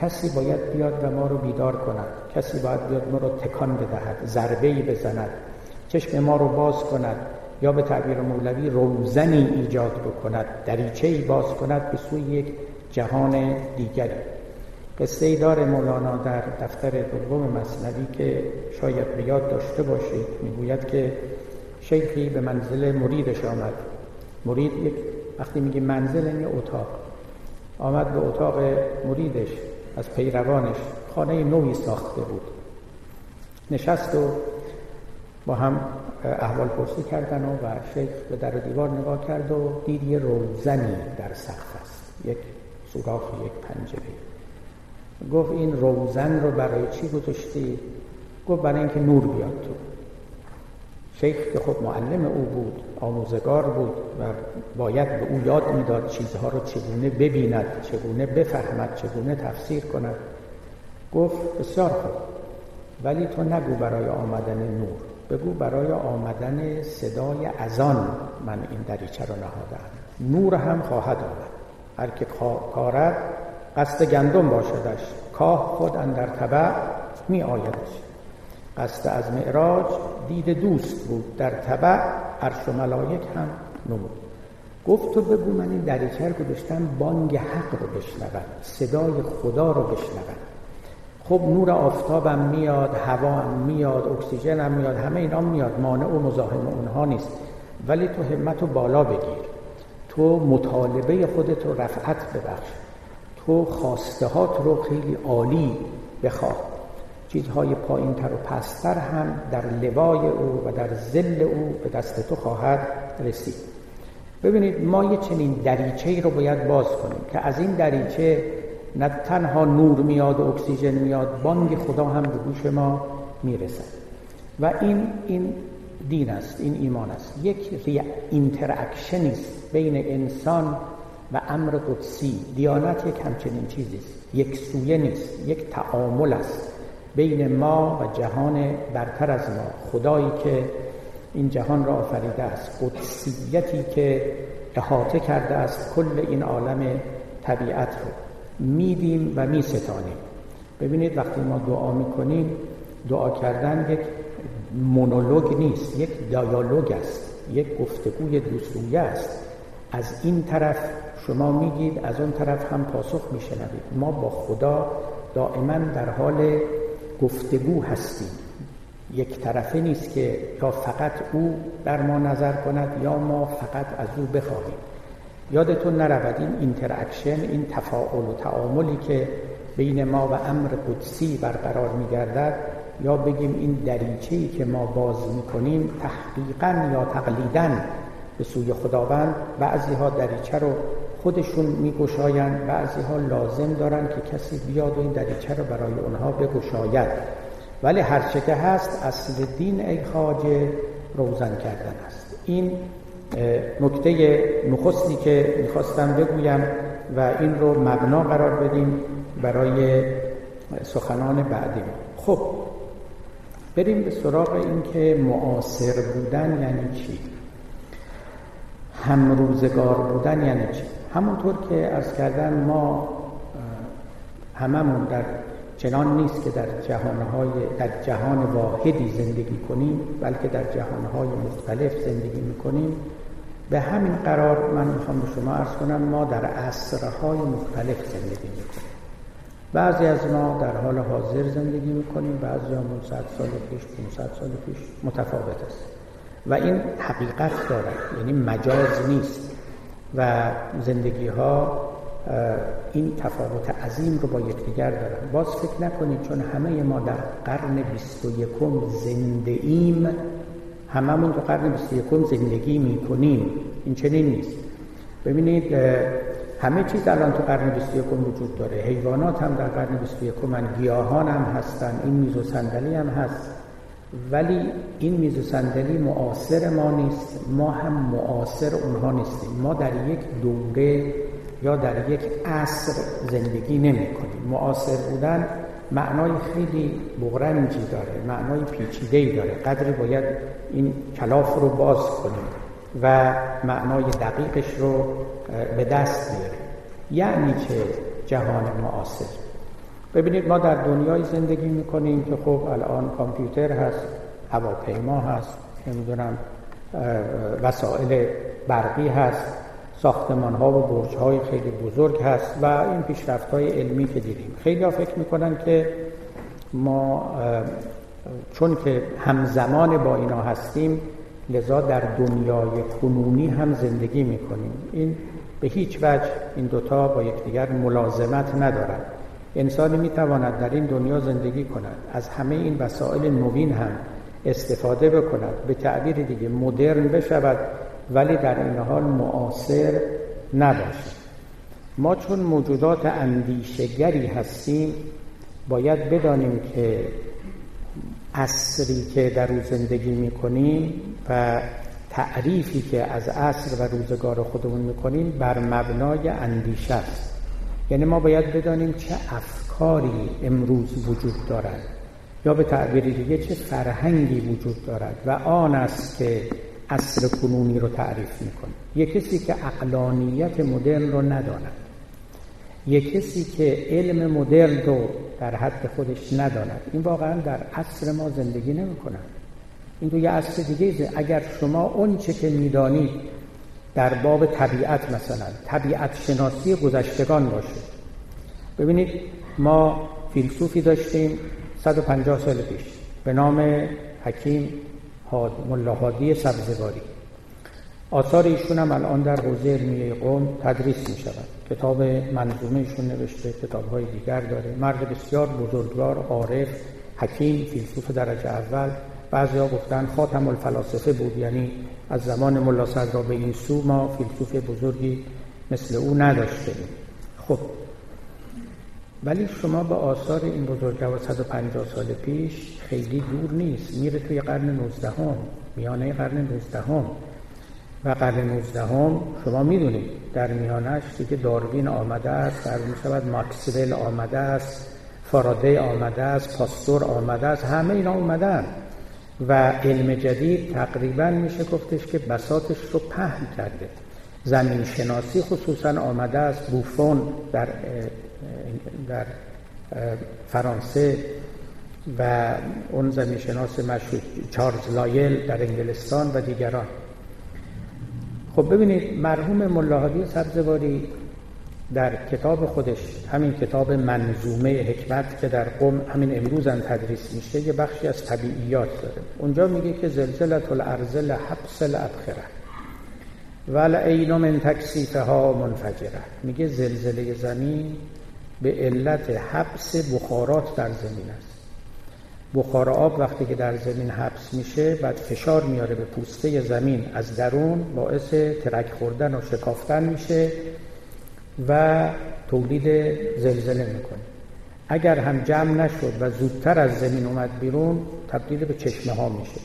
کسی باید بیاد و ما رو بیدار کند. کسی باید بیاد ما رو تکان بدهد ضربه ای بزند چشم ما رو باز کند یا به تعبیر مولوی روزنی ایجاد بکند دریچه ای باز کند به سوی یک جهان دیگری. قصه دار مولانا در دفتر دوم مصنوی که شاید به یاد داشته باشید. می‌گوید که شیخی به منزل مریدش آمد. مرید یک وقتی میگه منزل یعنی اتاق. آمد به اتاق مریدش. از پیروانش خانه نوعی ساخته بود. نشست و با هم احوال پرسی کردن و, و شیخ به در دیوار نگاه کرد و دید یه روزنی در سقف است. یک سوراخ یک پنجره. گفت این روزن رو برای چی گذاشتی؟ گفت برای اینکه نور بیاد تو. شیخ که خب معلم او بود آموزگار بود و باید به او یاد می‌داد چیزها رو چگونه ببیند چگونه بفهمد چگونه تفسیر کند. گفت بسیار خوب ولی تو نگو برای آمدن نور بگو برای آمدن صدای ازان من این دریچه رو نهادم نور هم خواهد آمد. هر که کارد قصد گندم باشدش کاه خود اندر طبع می آیدش قصد از معراج دید دوست بود در طبع عرش و ملائک هم نمود. گفت تو بگو من این دریچه رو گذاشتم بانگ حق رو بشنوم صدای خدا رو بشنوم. خب نور آفتابم میاد هوا میاد اکسیژن هم میاد همه اینا میاد مانع و مزاحم اونها نیست. ولی تو همت رو بالا بگیر. تو مطالبه خودت رو رفعت ببخش. تو خواستهات رو خیلی عالی بخواه. چیزهای پایین تر و پستر هم در لوای او و در ظل او به دست تو خواهد رسید. ببینید ما یه چنین دریچه رو باید باز کنیم که از این دریچه نه تنها نور میاد و اکسیژن میاد بانگ خدا هم به گوش ما می‌رسد. و این این دین است این ایمان است. یک interaction ی است بین انسان و امر قدسی. دیانت یک همچنین چیزی است. یک سویه نیست یک تعامل است. بین ما و جهان برتر از ما. خدایی که این جهان را آفریده است. قدسیتی که احاطه کرده است کل این عالم طبیعت رو. میدیم و میستانیم. ببینید وقتی ما دعا می‌کنیم دعا کردن یک مونولوگ نیست یک دیالوگ است یک گفتگوی دوستویه است. از این طرف شما میگید از اون طرف هم پاسخ میشنوید. ما با خدا دائما در حال گفتگو هستیم. یک طرفه نیست که یا فقط او در ما نظر کند یا ما فقط از او بخواهیم. یادتون نرود این interaction این تفاعل و تعاملی که بین ما و امر قدسی برقرار میگردد یا بگیم این دریچه‌ای که ما باز می‌کنیم تحقیقا یا تقلیدا به سوی خداوند بعضی ها دریچه رو خودشون میگشایند. بعضی ها لازم دارن که کسی بیاد و این دریچه رو برای اونها بگشاید. ولی هرچه که هست اصل دین ای خاجه روزن کردن است. این نکته نخستی که می‌خواستم بگویم و این رو مبنا قرار بدیم برای سخنان بعدی. خب بریم به سراغ این که معاصر بودن یعنی چی؟ همروزگار بودن یعنی چی؟ همونطور که ارز کردن ما هممون در چنان نیست که در جهانهای در جهان واحدی زندگی کنیم بلکه در جهانهای مختلف زندگی می‌کنیم. به همین قرار من می‌خوام به شما ارز کنم ما در عصرهای مختلف زندگی می‌کنیم. بعضی از ما در حال حاضر زندگی می‌کنیم بعضی همون 100 سال پیش 500 سال پیش متفاوت است. و این حقیقت دارد یعنی مجاز نیست. و زندگی ها این تفاوت عظیم رو با یکدیگر دارن. باز فکر نکنید چون همه ما در قرن 21 زنده ایم هممون تو قرن 21 زندگی می‌کنیم. این چنین نیست. ببینید همه چیز الان تو قرن 21 وجود داره. حیوانات هم در قرن 21 من گیاهان هم هستن این میز و صندلی هم هست. ولی این میز و صندلی معاصر ما نیست. ما هم معاصر اونها نیستیم. ما در یک دوره یا در یک عصر زندگی نمی کنیم. معاصر بودن معنای خیلی بغرنجی داره معنای پیچیده داره. قدری باید این کلاف رو باز کنیم و معنای دقیقش رو به دست بیاریم. یعنی که جهان معاصر. ببینید ما در دنیای زندگی می‌کنیم که خب الان کامپیوتر هست هواپیما هست نمی‌دونم وسایل برقی هست ساختمان ها و برج های خیلی بزرگ هست و این پیشرفت های علمی که دیدیم. خیلی ها فکر می‌کنن که ما چون که همزمان با اینا هستیم لذا در دنیای کنونی هم زندگی می‌کنیم. این به هیچ وجه این دوتا با یکدیگر ملازمت ندارند انسانی می‌تواند در این دنیا زندگی کند. از همه این وسایل نوین هم استفاده بکند. به تعبیر دیگه مدرن بشود ولی در این حال معاصر نباشد. ما چون موجودات اندیشگری هستیم باید بدانیم که عصری که در او زندگی می‌کنیم و تعریفی که از عصر و روزگار خودمون می‌کنیم بر مبنای اندیشه است. یعنی ما باید بدانیم چه افکاری امروز وجود دارد یا به تعبیر دیگه چه فرهنگی وجود دارد و آن است که عصر کنونی رو تعریف می‌کنه یک کسی که اقلانیت مدرن رو نداند. یک کسی که علم مدرن رو در حد خودش نداند. این واقعا در عصر ما زندگی نمی‌کنه. این تو یه عصر دیگه اگر شما اون چه که می‌دانید در باب طبیعت مثلا. طبیعت شناسی گذشتگان باشه. ببینید ما فیلسوفی داشتیم 150 سال پیش به نام حکیم ملاحادی سبزواری. آثار ایشون هم الان در حوزه علمیه قوم تدریس می شود کتاب منظومه ایشون نوشته کتاب های دیگر داره. مرد بسیار بزرگوار عارف حکیم فیلسوف درجه اول. بعضی ها گفتن خاتم الفلاسفه بود یعنی از زمان ملا صدرا به این سو ما فیلسوف بزرگی مثل او نداشته خب. ولی شما به آثار این بزرگوار 150 سال پیش خیلی دور نیست. میره توی قرن 19 هم میانه قرن 19 هم و قرن 19 هم شما می‌دونید در میانش دیگه داروین آمده است در شود ماکسول آمده است فارادی آمده است پاستور آمده است همه اینا اومدن. و علم جدید تقریبا میشه گفتش که بساتش رو پهن کرده. زمین شناسی خصوصا آمده است. بوفون در در فرانسه و اون زمین شناس مشهور چارلز لایل در انگلستان و دیگران. خب ببینید مرحوم ملاحادی سبزواری در کتاب خودش همین کتاب منظومه حکمت که در قم همین امروز هم تدریس میشه یه بخشی از طبیعیات داره. اونجا میگه که زلزلت الارض لحبس الابخره و عین من تکسیفها منفجره میگه زلزله زمین به علت حبس بخارات در زمین است. بخار آب وقتی که در زمین حبس میشه بعد فشار میاره به پوسته زمین. از درون باعث ترک خوردن و شکافتن میشه. و تولید زلزله می‌کنه. اگر هم جمع نشد و زودتر از زمین اومد بیرون تبدیل به چشمه ها میشه.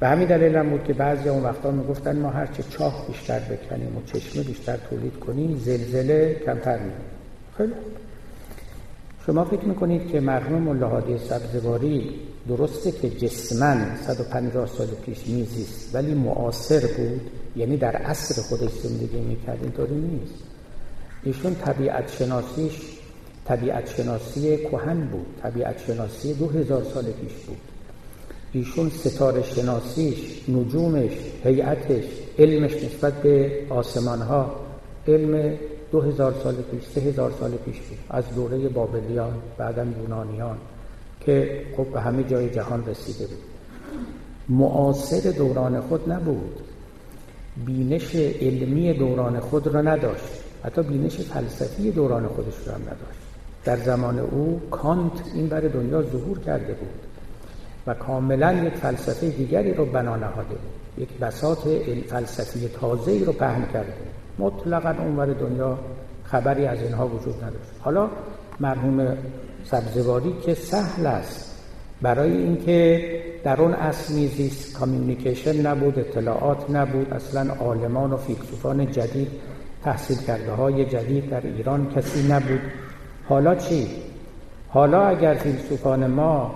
و همین دلیل هم بود که بعضی اون وقتا می‌گفتن ما هرچه چاه بیشتر بکنیم و چشمه بیشتر تولید کنیم زلزله کمتر میاد خیلی شما فکر می‌کنید که مرحوم ملاحادی سبزواری درسته که جسمن 150 سال پیش میزیست ولی معاصر بود؟ یعنی در عصر خودش زندگی می‌کرد؟ اینطوری نیست. ایشون طبیعت شناسیش طبیعت شناسی کهن بود. طبیعت شناسی دو هزار سال پیش بود. ایشون ستاره شناسیش نجومش هیئتش علمش نسبت به آسمان ها علم دو هزار سال پیش سه هزار سال پیش بود. از دوره بابلیان بعدا یونانیان که خب به همه جای جهان رسیده بود. معاصر دوران خود نبود. بینش علمی دوران خود را نداشت. حتی بینش فلسفی دوران خودش را هم نداشت. در زمان او کانت این بر دنیا ظهور کرده بود و کاملا یک فلسفه دیگری رو بنا نهاده بود. یک بساط فلسفی تازه رو پهن کرده مطلقا اونور دنیا خبری از اینها وجود نداشت. حالا مرحوم سبزواری که سهل است برای اینکه در اون اصل میزیست کامیونیکیشن نبود اطلاعات نبود اصلا عالمان و فیلسوفان جدید تحصیل کرده های جدید در ایران کسی نبود. حالا چی؟ حالا اگر فیلسوفان ما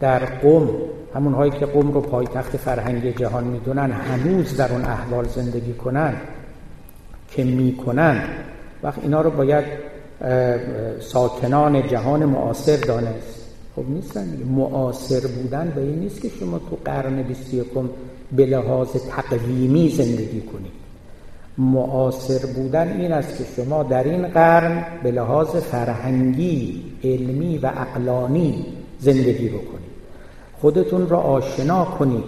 در قم همون هایی که قم رو پایتخت فرهنگی جهان می‌دونن هنوز در اون احوال زندگی کنن که می‌کنن وقت اینا رو باید ساکنان جهان معاصر دانست. خب نیستن معاصر بودن به این نیست که شما تو قرن 21 به لحاظ تقویمی زندگی کنید. معاصر بودن این است که شما در این قرن به لحاظ فرهنگی علمی و اقلانی زندگی بکنید. خودتون را آشنا کنید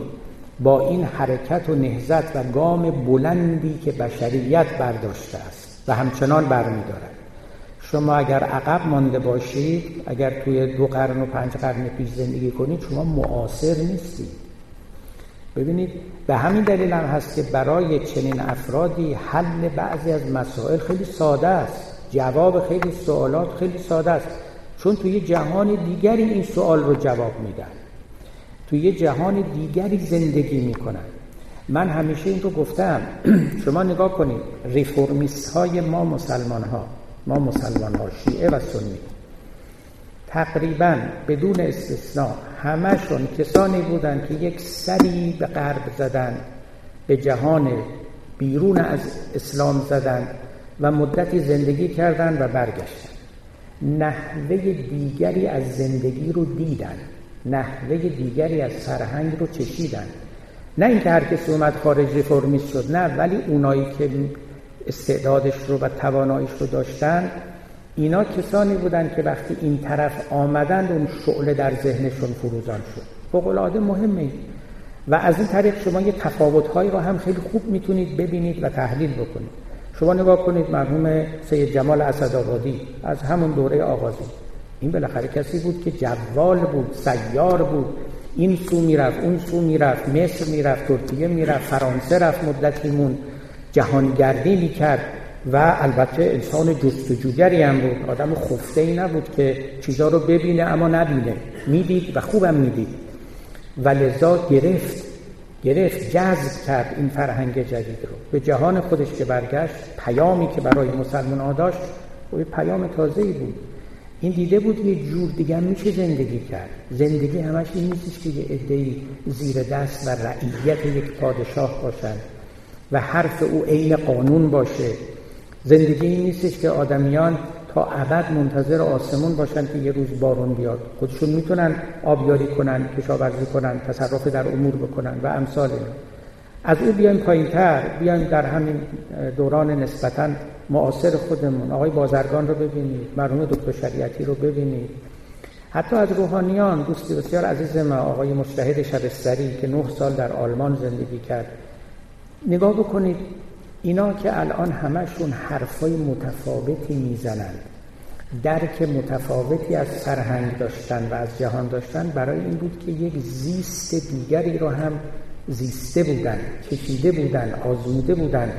با این حرکت و نهزت و گام بلندی که بشریت برداشته است و همچنان برمیدارد. شما اگر عقب مانده باشید اگر توی دو قرن و پنج قرن پیش زندگی کنید شما معاصر نیستید. ببینید به همین دلیل هم هست که برای چنین افرادی حل بعضی از مسائل خیلی ساده است. جواب خیلی سوالات خیلی ساده است. چون توی جهان دیگری این سوال رو جواب میدن. توی جهان دیگری زندگی می‌کنن. من همیشه این رو گفتم. شما نگاه کنید. ریفورمیست های ما مسلمان ها ما مسلمان ها شیعه و سنی. تقریبا بدون استثناء همشون کسانی بودند که یک سری به غرب زدن به جهان بیرون از اسلام زدند و مدتی زندگی کردند و برگشتن. نحوه دیگری از زندگی رو دیدن نحوه دیگری از فرهنگ رو چشیدن. نه اینکه هر کسی اومد خارج ریفورمیست شد نه ولی اونایی که استعدادش رو و تواناییش رو داشتن اینا کسانی بودن که وقتی این طرف آمدند اون شعله در ذهنشون فروزان شد. فوق مهمه. و از این طریق شما یه تفاوتهایی رو هم خیلی خوب می‌تونید ببینید و تحلیل بکنید. شما نگاه کنید مرحوم سید جمال اسدآبادی از همون دوره آغازی. این بالاخره کسی بود که جوال بود سیار بود. این سو می‌رفت اون سو می‌رفت مصر می‌رفت ترکیه می‌رفت فرانسه رفت مدتی مون جهانگردی می‌کرد. و البته انسان جستجوگری هم بود. آدم خفته ای نبود که چیزا رو ببینه اما نبینه. می‌دید و خوبم می‌دید. و لذا گرفت. گرفت جذب کرد این فرهنگ جدید رو. به جهان خودش که برگشت پیامی که برای مسلمان ها داشت و پیام تازه بود. این دیده بود یه جور دیگه میشه زندگی کرد. زندگی همش این نیستش که یه عده‌ای زیر دست و رعیت یک پادشاه باشن و حرف او عین قانون باشه. زندگی این نیستش که آدمیان تا ابد منتظر آسمون باشن که یه روز بارون بیاد. خودشون می‌تونن آبیاری کنن کشاورزی کنن تصرف در امور بکنن و امثال از او بیایم پایینتر بیایم در همین دوران نسبتا معاصر خودمون. آقای بازرگان رو ببینید مرحوم دکتر شریعتی رو ببینید. حتی از روحانیان دوستی بسیار عزیز ما آقای مشتهد شبستری که نه سال در آلمان زندگی کرد. نگاه بکنید اینا که الان همشون حرفای متفاوتی می‌زنند درک متفاوتی از فرهنگ داشتن و از جهان داشتن برای این بود که یک زیست دیگری رو هم زیسته بودن کشیده بودن آزموده بودن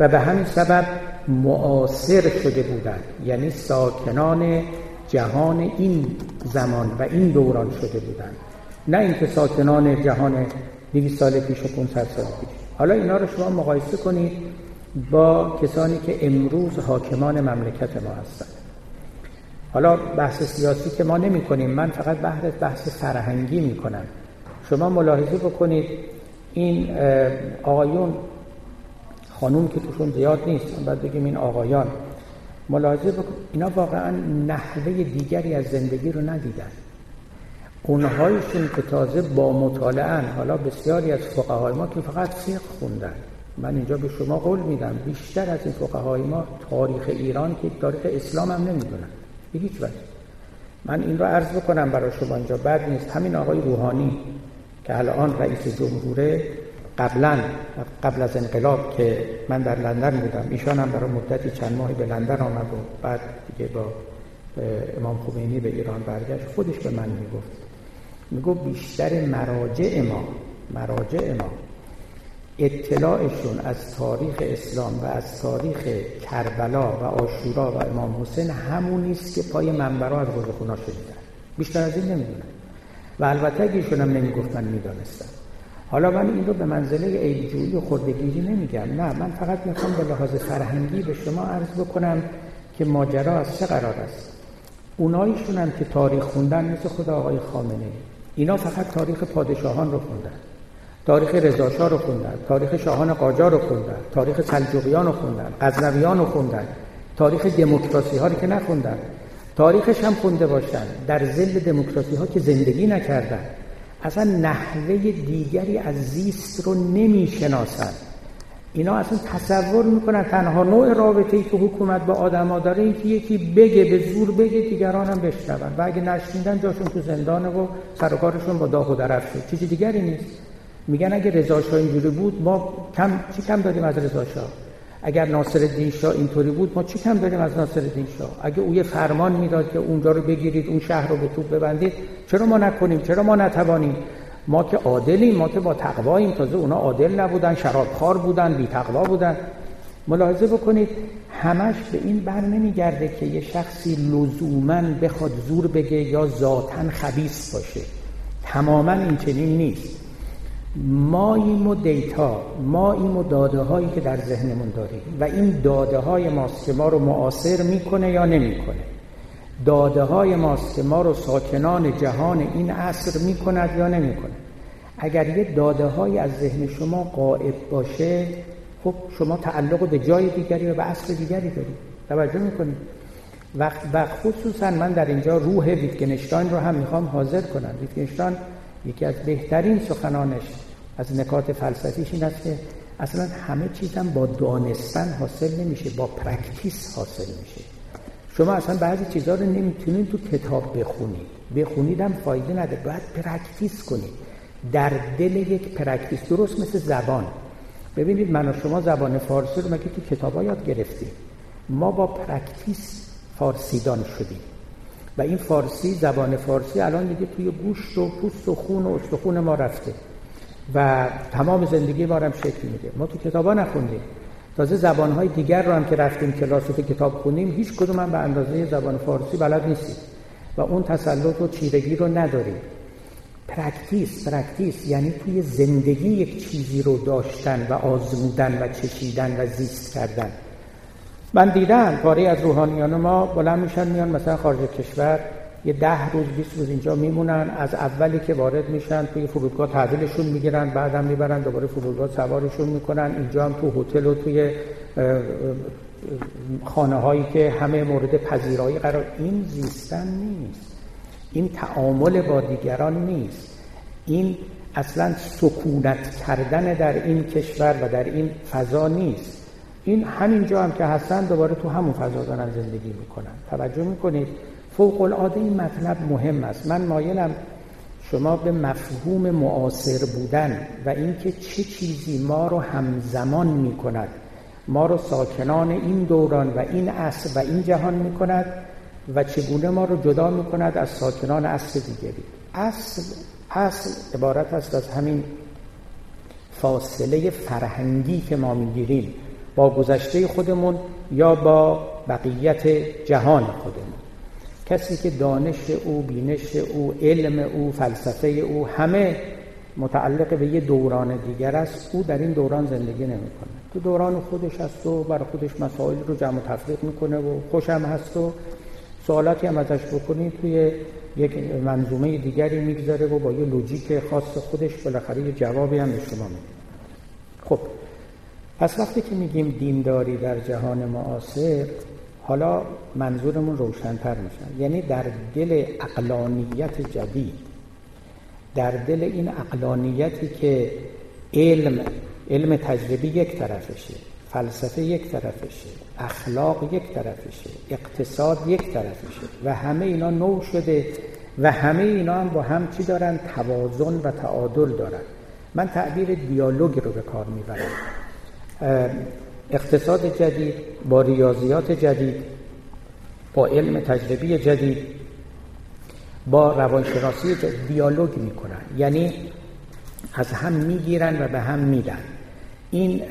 و به همین سبب معاصر شده بودند یعنی ساکنان جهان این زمان و این دوران شده بودند نه اینکه ساکنان جهان 200 سال پیش و 500 سال پیش. حالا اینا رو شما مقایسه کنید. با کسانی که امروز حاکمان مملکت ما هستند. حالا بحث سیاسی که ما نمی کنیم. من فقط بحث بحث فرهنگی می کنم. شما ملاحظه بکنید. این آقایون خانوم که توشون زیاد نیست. بعد بگیم این آقایان. ملاحظه بکن اینا واقعا نحوه دیگری از زندگی رو ندیدن. اونهایشون که تازه با مطالعه حالا بسیاری از فقهای ما که فقط فقه خوندن. من اینجا به شما قول میدم بیشتر از این فقهای ما تاریخ ایران که تاریخ اسلام هم نمی‌دونن. به هیچ وجه. من این رو عرض بکنم برای شما اینجا. بد نیست. همین آقای روحانی که الان رئیس جمهوره قبلا قبل از انقلاب که من در لندن بودم ایشان هم برای مدتی چند ماهی به لندن آمد و بعد دیگه با امام خمینی به ایران برگشت. خودش به من می‌گفت. می‌گفت بیشتر مراجع ما مراجع ما اطلاعشون از تاریخ اسلام و از تاریخ کربلا و آشورا و امام حسین همون است که پای منبرها از روزخونا شدیدن. بیشتر از این نمی‌دونن. و البته اگه ایشون هم نمی‌گفت من می‌دانستم حالا من این رو به منزله عیبجویی و خردگیری نمیگم. نه من فقط می‌خوام به لحاظ فرهنگی به شما عرض بکنم که ماجرا از چه قرار است. اونایشون هم که تاریخ خوندن مثل خود آقای خامنه اینا فقط تاریخ پادشاهان رو خوندن. تاریخ رضاشاه رو خوندن تاریخ شاهان قاجار رو خوندن تاریخ سلجوقیان رو خوندن غزنویان رو خوندن تاریخ دموکراسی ها رو که نخوندن تاریخش هم خونده باشن در زل دموکراسی ها که زندگی نکردن. اصلا نحوه دیگری از زیست رو نمی‌شناسن. اینا اصلا تصور می‌کنن تنها نوع رابطه ای که حکومت با آدما داره این که یکی بگه به زور بگه دیگران هم بشنون. و اگه نشنیدن جاشون تو زندانه و سرکارشون با داغ و درف شد چیزی دیگری نیست. میگن اگه رضا اینجوری بود ما کم چی کم داریم از رضا اگر ناصر شاه اینطوری بود ما چی کم داریم از ناصر شاه؟ اگه او یه فرمان می‌داد که اونجا رو بگیرید اون شهر رو به توپ ببندید چرا ما نکنیم؟ چرا ما نتوانیم؟ ما که عادلیم ما که با تقواییم. تازه اونا عادل نبودن شرابخوار بودن بی تقوا بودن. ملاحظه بکنید همش به این بر نمیگرده که یه شخصی لزوما بخواد زور بگه یا ذاتا خبیس باشه. تماما این چنین نیست. ما این و دیتا ما این و داده هایی که در ذهنمون داریم. و این داده های ماست که ما رو معاصر می‌کنه یا نمی‌کنه؟ داده های ماست که ما رو ساکنان جهان این عصر می‌کند یا نمی‌کنه اگر یه داده های از ذهن شما قائب باشه خب شما تعلق به جای دیگری و به عصر دیگری دارید. توجه می‌کنید؟ وقت و خصوصا من در اینجا روح ویتگنشتاین رو هم می‌خوام حاضر کنم. ویتگنشتاین یکی از بهترین سخنانش از نکات فلسفیش این است که اصلا همه چیزم با دانستن حاصل نمیشه با practice حاصل میشه. شما اصلا بعضی چیزها رو نمی‌تونید تو کتاب بخونید. بخونید هم فایده نده. باید practice کنید. در دل یک practice درست مثل زبان. ببینید من و شما زبان فارسی رو مگه تو کتاب یاد گرفتیم؟ ما با practice فارسیدان شدیم. و این فارسی زبان فارسی الان دیگه توی گوشت و پوست و خون و استخون ما رفته. و تمام زندگی ما هم شکل میده. ما تو کتابا نخوندیم. تازه زبانهای دیگر رو هم که رفتیم کلاس تو کتاب خونیم هیچ کدوم هم به اندازه زبان فارسی بلد نیستیم و اون تسلط و چیرگی رو نداریم. practice practice یعنی توی زندگی یک چیزی رو داشتن و آزمودن و چشیدن و زیست کردن. من دیدم پاره از روحانیان ما بلند میشن میان مثلا خارج کشور یه ده روز 20 روز اینجا میمونن از اولی که وارد میشن توی فرودگاه تحویلشون می‌گیرن بعدم می‌برن دوباره فرودگاه سوارشون می‌کنن. اینجا هم تو هتل و توی خانه هایی که همه مورد پذیرایی قرار این زیستن نیست. این تعامل با دیگران نیست. این اصلا سکونت کردن در این کشور و در این فضا نیست. این همینجا هم که هستن دوباره تو همون فضا دارن زندگی می‌کنن. توجه می‌کنید؟ فوق العاده این مطلب مهم است. من مایلم شما به مفهوم معاصر بودن و اینکه چه چیزی ما رو همزمان می کند ما رو ساکنان این دوران و این عصر و این جهان می کند و چگونه ما رو جدا می کند از ساکنان عصر دیگری. اصل اصل عبارت است از همین فاصله فرهنگی که ما می‌گیریم با گذشته خودمون یا با بقیت جهان خودمون. کسی که دانش او بینش او علم او فلسفه او همه متعلق به یه دوران دیگر است او در این دوران زندگی نمی‌کنه. تو دوران خودش هست و برای خودش مسائل رو جمع تفریق می‌کنه و خوشم هست و سوالاتی هم ازش بکنید توی یک منظومه دیگری می‌گذاره و با یه لوجیک خاص خودش بالاخره یه جوابی هم به شما میده. خب پس وقتی که میگیم دینداری در جهان معاصر حالا منظورمون روشنتر میشن یعنی در دل اقلانیت جدید در دل این اقلانیتی که علم علم تجربی یک طرفشه فلسفه یک طرفشه اخلاق یک طرفشه اقتصاد یک طرفشه و همه اینا نو شده و همه اینا هم با هم چی دارن؟ توازن و تعادل دارن. من تعبیر دیالوگ رو به کار می‌برم. اقتصاد جدید با ریاضیات جدید با علم تجربی جدید با روانشناسی دیالوگ می‌کنن. یعنی از هم می‌گیرن و به هم میدن. این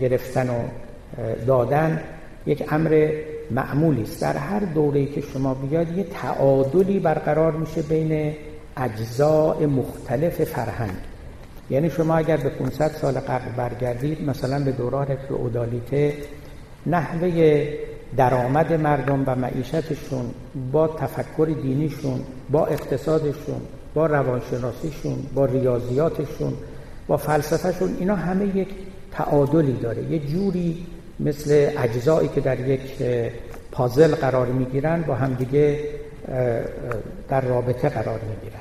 گرفتن و دادن یک امر معمولی است. در هر دوره‌ای که شما بیاد یه تعادلی برقرار میشه بین اجزاء مختلف فرهنگ. یعنی شما اگر به 500 سال قبل برگردید مثلا به دوران اودالیته نحوه درآمد مردم و معیشتشون با تفکر دینیشون با اقتصادشون با روانشناسیشون با ریاضیاتشون با فلسفهشون اینا همه یک تعادلی داره. یه جوری مثل اجزایی که در یک پازل قرار می‌گیرن با همدیگه در رابطه قرار می‌گیرن.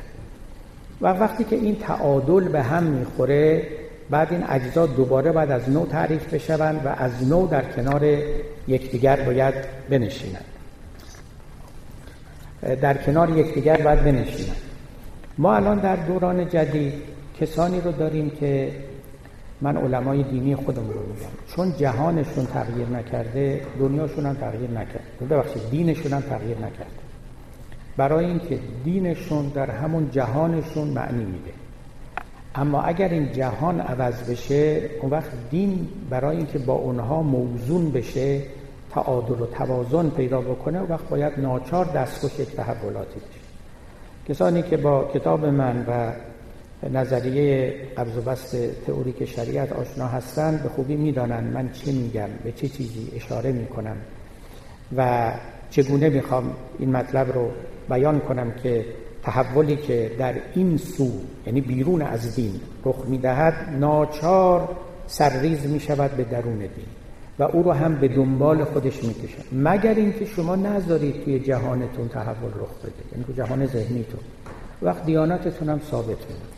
و وقتی که این تعادل به هم می‌خوره بعد این اجزا دوباره بعد از نو تعریف بشوند و از نو در کنار یکدیگر باید بنشینند. در کنار یکدیگر باید بنشینند. ما الان در دوران جدید کسانی رو داریم که من علمای دینی خودم رو میگم چون جهانشون تغییر نکرده دنیاشون هم تغییر نکرد ببخشید دینشون هم تغییر نکرده. برای اینکه دینشون در همون جهانشون معنی میده. اما اگر این جهان عوض بشه اون وقت دین برای اینکه با اونها موزون بشه تعادل و توازن پیدا بکنه اون وقت باید ناچار دستخوش یک تحولاتی بشه کسانی که با کتاب من و نظریه قبض و بست تئوریک شریعت آشنا هستند به خوبی می‌دانند من چه میگم به چه چیزی اشاره می‌کنم. و چگونه می‌خوام این مطلب رو بیان کنم که تحولی که در این سو یعنی بیرون از دین رخ می‌دهد ناچار سرریز می‌شود به درون دین و او رو هم به دنبال خودش می‌کشه مگر اینکه شما نذارید توی جهانتون تحول رخ بده؟ یعنی تو جهان ذهنیتون. وقت دیانتتون هم ثابت میده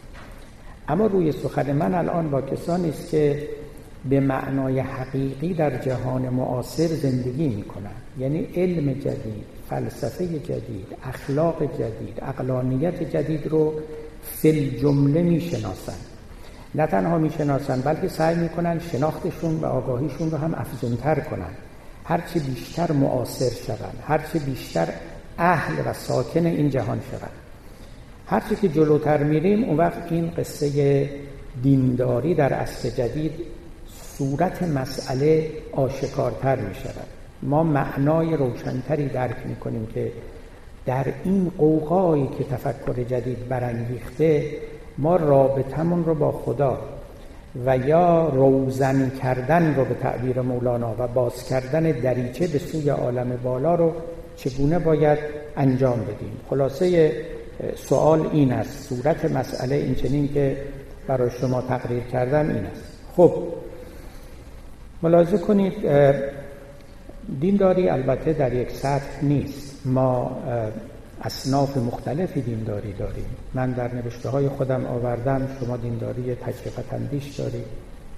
اما روی سخن من الان با کسانی است که به معنای حقیقی در جهان معاصر زندگی می‌کنن یعنی علم جدید فلسفه جدید اخلاق جدید اقلانیت جدید رو فل جمله می‌شناسن نه تنها می‌شناسن بلکه سعی می‌کنن شناختشون و آگاهیشون رو هم افزونتر کنن هرچه بیشتر معاصر شوند هرچه بیشتر اهل و ساکن این جهان شوند. هرچی که جلوتر میریم اون وقت این قصه دینداری در عصر جدید صورت مسئله آشکارتر می شود ما معنای روشنتری درک می کنیم که در این قوقایی که تفکر جدید برانگیخته ما رابطمون رو با خدا و یا روزن کردن رو به تعبیر مولانا و باز کردن دریچه به سوی عالم بالا رو چگونه باید انجام بدیم؟ خلاصه سوال این است. صورت مسئله این چنین که برای شما تقریر کردم این است. خب ملاحظه کنید دینداری البته در یک سطح نیست. ما اصناف مختلفی دینداری داریم. من در نوشته های خودم آوردم شما دینداری تجربت اندیش دارید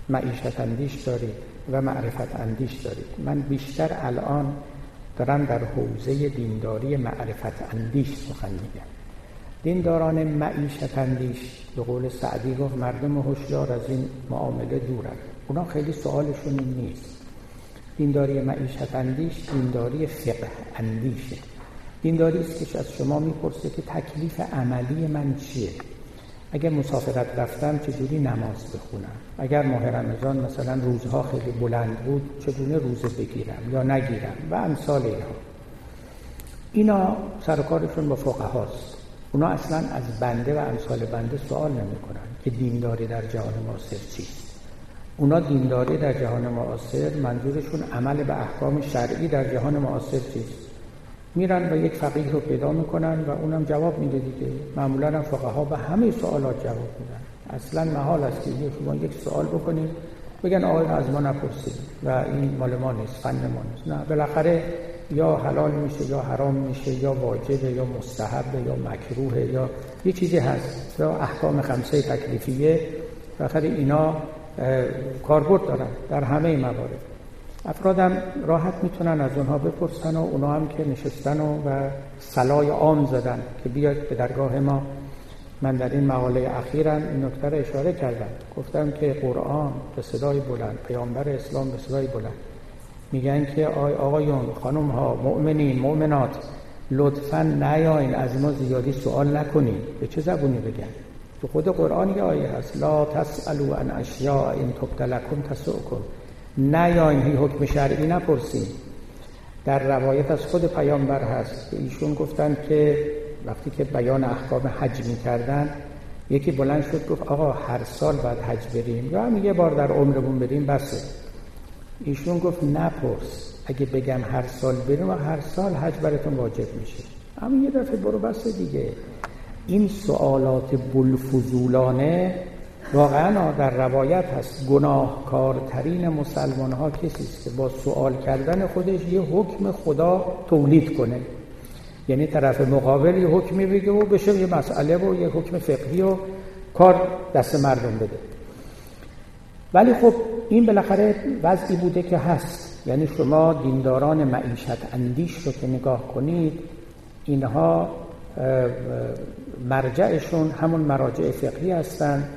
معیشت اندیش دارید و معرفت اندیش دارید. من بیشتر الان دارم در حوزه دینداری معرفت اندیش سخن میگم. دینداران معیشت اندیش به قول سعدی گفت مردم هوشیار از این معامله دورن. اونا خیلی سوالشون نیست. دینداری معیشت اندیش دینداری فقه اندیشه دینداری است که از شما می‌پرسه که تکلیف عملی من چیه. اگر مسافرت رفتم چجوری نماز بخونم؟ اگر ماه رمضان مثلا روزها خیلی بلند بود چگونه روزه بگیرم یا نگیرم؟ و امثال اینها. اینا سرکارشون با فقه هاست اونا اصلا از بنده و امثال بنده سوال نمی کنن که دینداری در جهان معاصر چیست. اونا دینداری در جهان معاصر منظورشون عمل به احکام شرعی در جهان معاصر چیست؟ میرن و یک فقیه رو پیدا می‌کنن و اونم جواب میده دیگه. معمولا هم ها به همه سوالات جواب میدن. اصلا محال است که شما یک سوال بکنید بگن آقای از ما نپرسید و این مال ما نیست فن ما نیست. نه بالاخره یا حلال میشه یا حرام میشه یا واجبه یا مستحبه یا مکروه یا یه چیزی هست. یا احکام خمسه تکلیفیه. بالاخره اینا کاربرد دارن در همه موارد. افرادم راحت می‌تونن از اونها بپرسن و اونا هم که نشستن و, و سلای عام زدن که بیاد به درگاه ما. من در این مقاله اخیرا این نکته را اشاره کردم. گفتم که قرآن به صدای بلند پیامبر اسلام به صدای بلند. میگن که آی آقایون خانم ها مؤمنین مؤمنات لطفا نیاین از ما زیادی سوال نکنین. به چه زبونی بگن؟ تو خود قرآن یه آیه هست. لا تسالو عن اشیاء این تبتلکم تسؤکم. نیاین هی حکم شرعی نپرسین در روایت از خود پیامبر هست که ایشون گفتن که وقتی که بیان احکام حج می‌کردن یکی بلند شد گفت آقا هر سال باید حج بریم. یا هم یه بار در عمرمون بریم بسه. ایشون گفت نپرس. اگه بگم هر سال بریم و هر سال حج براتون واجب میشه. اما یه دفعه برو بس دیگه. این سوالات بلفزولانه واقعا در روایت هست. گناهکارترین مسلمان ها کسی است که با سوال کردن خودش یه حکم خدا تولید کنه. یعنی طرف مقابل یه حکمی بگه و بشه یه مسئله و یه حکم فقهی و کار دست مردم بده. ولی خب این بالاخره وضعی بوده که هست. یعنی شما دینداران معیشت اندیش رو که نگاه کنید اینها مرجعشون همون مراجع فقهی هستند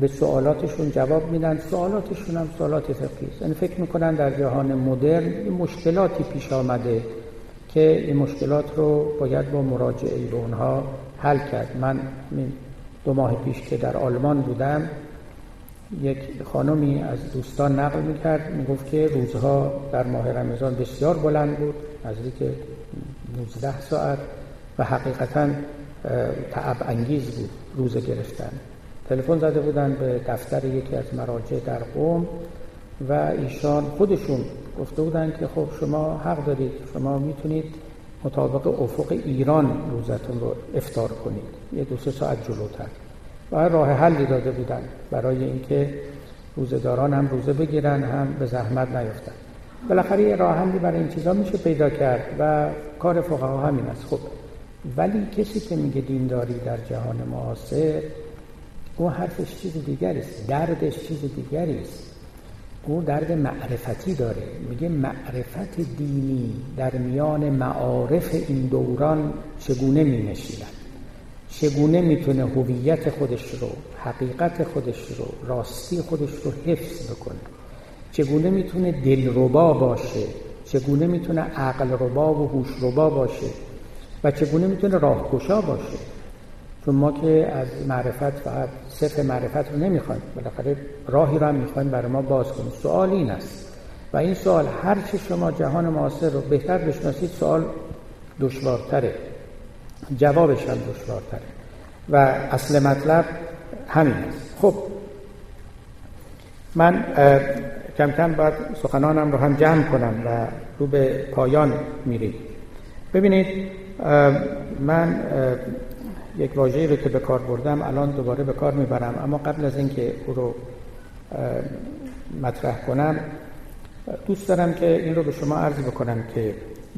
به سوالاتشون جواب میدن. سوالاتشون هم سوالات فقهی است. یعنی فکر می‌کنن در جهان مدرن مشکلاتی پیش آمده که این مشکلات رو باید با مراجعه به اونها حل کرد. من دو ماه پیش که در آلمان بودم یک خانمی از دوستان نقل می‌کرد. می‌گفت که روزها در ماه رمضان بسیار بلند بود. نزدیک 19 ساعت و حقیقتا تعب انگیز بود روزه گرفتن. تلفن زده بودن به دفتر یکی از مراجع در قوم و ایشان خودشون گفته بودن که خب شما حق دارید شما می‌تونید مطابق افق ایران روزتون رو افتار کنید. یه دو سه ساعت جلوتر. و راه حلی داده بودن برای اینکه روزداران هم روزه بگیرن هم به زحمت نیفتن. بالاخره یه راه حلی برای این چیزا میشه پیدا کرد و کار فقها همین است. خب ولی کسی که میگه دینداری در جهان معاصر اون حرفش چیز دیگری است دردش چیز دیگری است. او درد معرفتی داره. میگه معرفت دینی در میان معارف این دوران چگونه می چگونه می‌تونه هویت خودش رو حقیقت خودش رو راستی خودش رو حفظ بکنه؟ چگونه می‌تونه دلربا باشه؟ چگونه می‌تونه عقل ربا و هوش ربا باشه؟ و چگونه می‌تونه راهگشا باشه؟ چون ما که از معرفت فقط صرف معرفت رو نمی‌خوایم. بالاخره راهی رو هم می‌خوایم برای ما باز کنیم. سوال این است. و این سوال هر چه شما جهان معاصر رو بهتر بشناسید سوال دشوارتره. جوابش هم دشوارتره. و اصل مطلب همین است. خب من کم کم باید سخنانم رو هم جمع کنم و رو به پایان میریم. ببینید من یک واژه‌ای رو که به کار بردم الان دوباره به کار می‌برم. اما قبل از اینکه او رو مطرح کنم دوست دارم که این رو به شما عرض بکنم که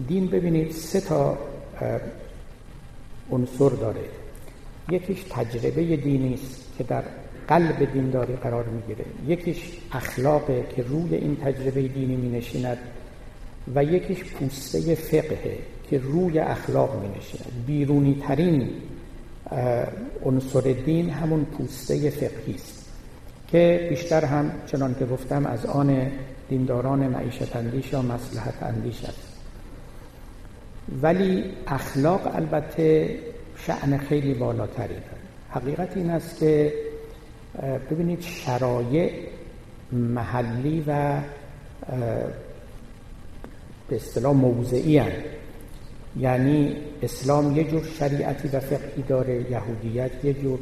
دین ببینید سه تا عنصر داره. یکیش تجربه دینی است که در قلب دینداری قرار می‌گیره. یکیش اخلاقه که روی این تجربه دینی می نشیند و یکیش پوسته فقهه که روی اخلاق می نشیند بیرونی ترین عنصر دین همون پوسته فقهی است که بیشتر هم چنان که گفتم از آن دینداران معیشت اندیش یا مسلحت اندیش است. ولی اخلاق البته شعن خیلی بالاتری داره. حقیقت این است که ببینید شرایع محلی و به اصطلاح موضعی هست یعنی اسلام یه جور شریعتی و فقهی داره یهودیت یه جور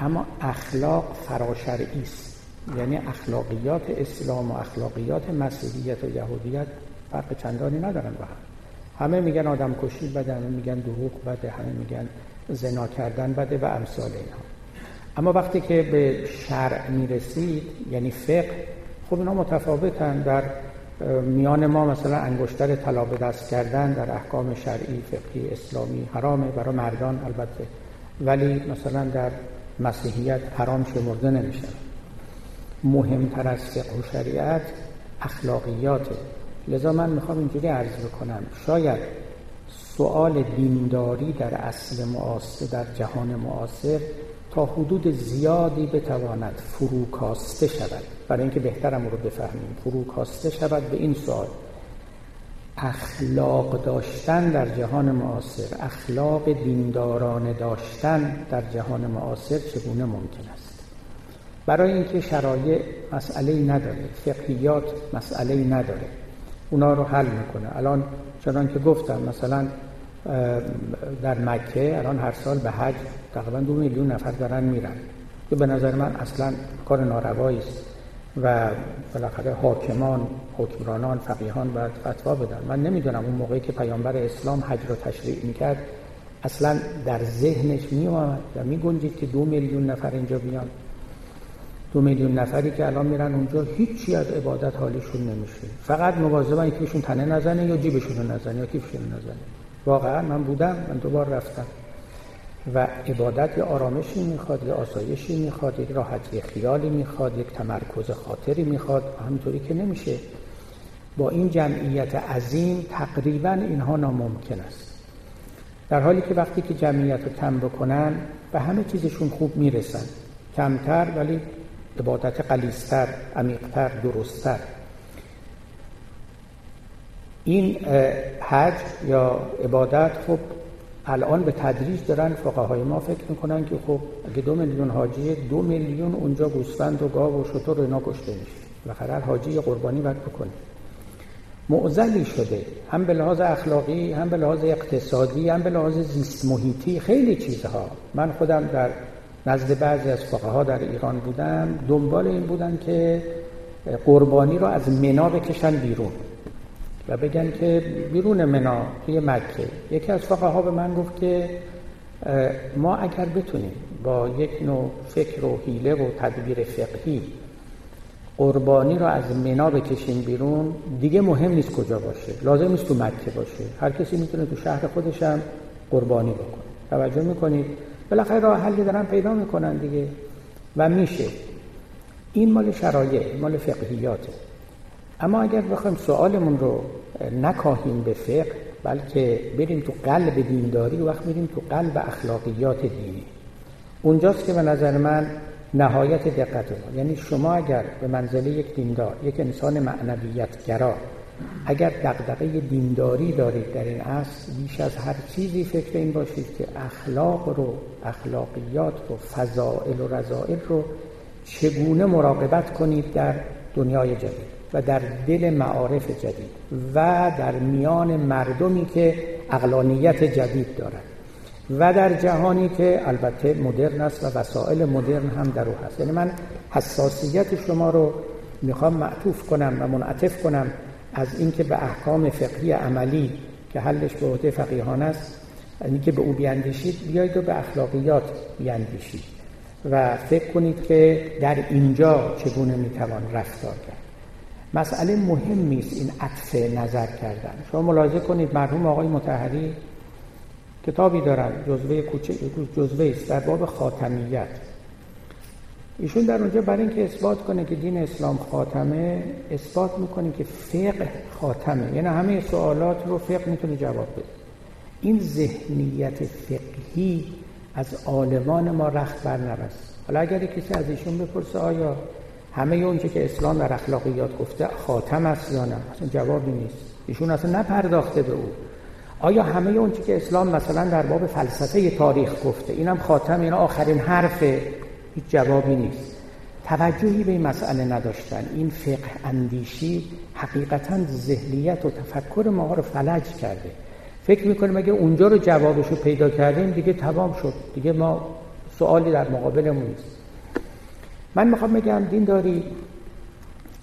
اما اخلاق فراشرعی است. یعنی اخلاقیات اسلام و اخلاقیات مسیحیت و یهودیت فرق چندانی ندارن با هم. همه میگن آدم کشی بده همه میگن دروغ بده همه میگن زنا کردن بده و امثال اینها. اما وقتی که به شرع می‌رسید یعنی فقه خب اینا متفاوتن. در میان ما مثلا انگشتر طلا به دست کردن در احکام شرعی فقهی اسلامی حرامه برای مردان البته. ولی مثلا در مسیحیت حرام شمرده نمیشه. مهمتر از فقه و شریعت اخلاقیاته. لذا من می‌خوام اینجوری عرض بکنم. شاید سوال دینداری در اصل معاصر در جهان معاصر حدود زیادی بتواند فروکاسته شود. برای اینکه بهترم رو بفهمیم. فروکاسته شود به این سوال. اخلاق داشتن در جهان معاصر اخلاق دیندارانه داشتن در جهان معاصر چگونه ممکن است؟ برای اینکه شرایع مسئله نداره فقهیات مسئله نداره. اونا رو حل می‌کنه. الان چنان که گفتم مثلا در مکه الان هر سال به حج تقریبا دو میلیون نفر دارن میرن که به نظر من اصلا کار ناروایی است و بالاخره حاکمان حکمرانان فقیهان باید فتوا بدن. من نمی‌دونم اون موقعی که پیامبر اسلام حج رو تشریع می‌کرد اصلا در ذهنش می و می گنجید که دو میلیون نفر اینجا بیان. دو میلیون نفری که الان میرن اونجا هیچی از عبادت حالیشون نمیشه. فقط مواظبن یکیشون تنه نزنه یا جیبشون نزنه یا کیفشون نزنه. واقعا من بودم من دوبار رفتم. و عبادت یه آرامشی می‌خواد یه آسایشی می‌خواد یک راحتی خیالی می‌خواد یک تمرکز خاطری می‌خواد. همینطوری که نمیشه. با این جمعیت عظیم تقریبا اینها ناممکن است. در حالی که وقتی که جمعیت رو کم بکنن و همه چیزشون خوب می‌رسن. کمتر ولی عبادت قلیستر عمیقتر درستتر. این حج یا عبادت خب الان به تدریج دارن فقهای ما فکر می‌کنن که خب اگه دو میلیون حاجی دو میلیون اونجا گوسفند و گاو و شطور اینا کشته میشه. و هر حاجی قربانی باید بکنه. معزلی شده. هم به لحاظ اخلاقی هم به لحاظ اقتصادی هم به لحاظ زیست محیطی خیلی چیزها. من خودم در نزد بعضی از فقها در ایران بودم دنبال این بودن که قربانی رو از منا بکشن بیرون. و بگن که بیرون منا توی مکه. یکی از فقها به من گفت که ما اگر بتونیم با یک نوع فکر و حیله و تدبیر فقهی قربانی رو از منا بکشیم بیرون دیگه مهم نیست کجا باشه. لازم نیست تو مکه باشه. هر کسی می‌تونه تو شهر خودش هم قربانی بکنه. توجه می‌کنید؟ بالاخره راه حلی دارن پیدا می‌کنن دیگه. و میشه. این مال شرایع مال فقهیاته. اما اگر بخوایم سوالمون رو نکاهیم به فقه بلکه بریم تو قلب دینداری وقت بریم تو قلب اخلاقیات دینی. اونجاست که به نظر من نهایت دقت ما یعنی شما اگر به منزله یک دیندار یک انسان معنویت گرا اگر دقدقه دینداری دارید در این اصل بیش از هر چیزی فکر این باشید که اخلاق رو اخلاقیات رو فضائل و رضائل رو چگونه مراقبت کنید در دنیای جدید. و در دل معارف جدید و در میان مردمی که اقلانیت جدید دارند و در جهانی که البته مدرن است و وسایل مدرن هم در او هست. یعنی من حساسیت شما رو می‌خوام معطوف کنم و منعطف کنم از اینکه به احکام فقهی عملی که حلش به عهده فقیهان است یعنی که به او بیاندیشید بیایید و به اخلاقیات بیاندیشید و فکر کنید که در اینجا چگونه می‌توان رفتار کرد. مسئله مهم نیست این عطف نظر کردن. شما ملاحظه کنید مرحوم آقای متحری کتابی دارن جزوه کوچه جزوه است در باب خاتمیت. ایشون در اونجا برای اینکه اثبات کنه که دین اسلام خاتمه اثبات می‌کنه که فقه خاتمه. یعنی همه سوالات رو فقه می‌تونه جواب بده. این ذهنیت فقهی از عالمان ما رخت بر نرست حالا اگر کسی از ایشون بپرسه آیا همه اونچه که اسلام در اخلاقیات گفته خاتم است یا نه؟ اصلا جوابی نیست. ایشون اصلا نپرداخته به او. آیا همه اونچه که اسلام مثلا در باب فلسفه تاریخ گفته اینم خاتم اینا آخرین حرف هیچ جوابی نیست. توجهی به این مسئله نداشتن. این فقه اندیشی حقیقتا ذهنیت و تفکر ما رو فلج کرده. فکر می‌کنیم اگه اونجا رو جوابش رو پیدا کردیم دیگه تمام شد. دیگه ما سوالی در مقابلمون نیست. من می‌خوام بگم دین داری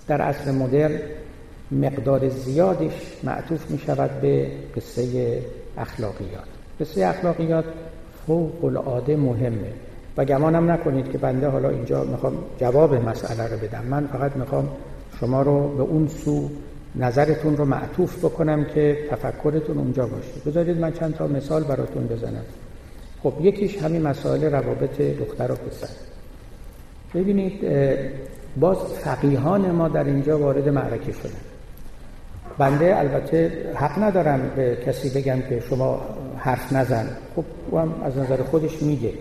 در اصل مدرن مقدار زیادش معطوف می شود به قصه اخلاقیات. قصه اخلاقیات فوق العاده مهمه. و گمانم نکنید که بنده حالا اینجا می‌خوام جواب مسئله رو بدم. من فقط می‌خوام شما رو به اون سو نظرتون رو معطوف بکنم که تفکرتون اونجا باشه. بذارید من چند تا مثال براتون بزنم. خب یکیش همین مسائل روابط دختر و پسر. ببینید باز فقیهان ما در اینجا وارد معرکه شدن. بنده البته حق ندارم به کسی بگم که شما حرف نزن. خب او هم از نظر خودش میگه.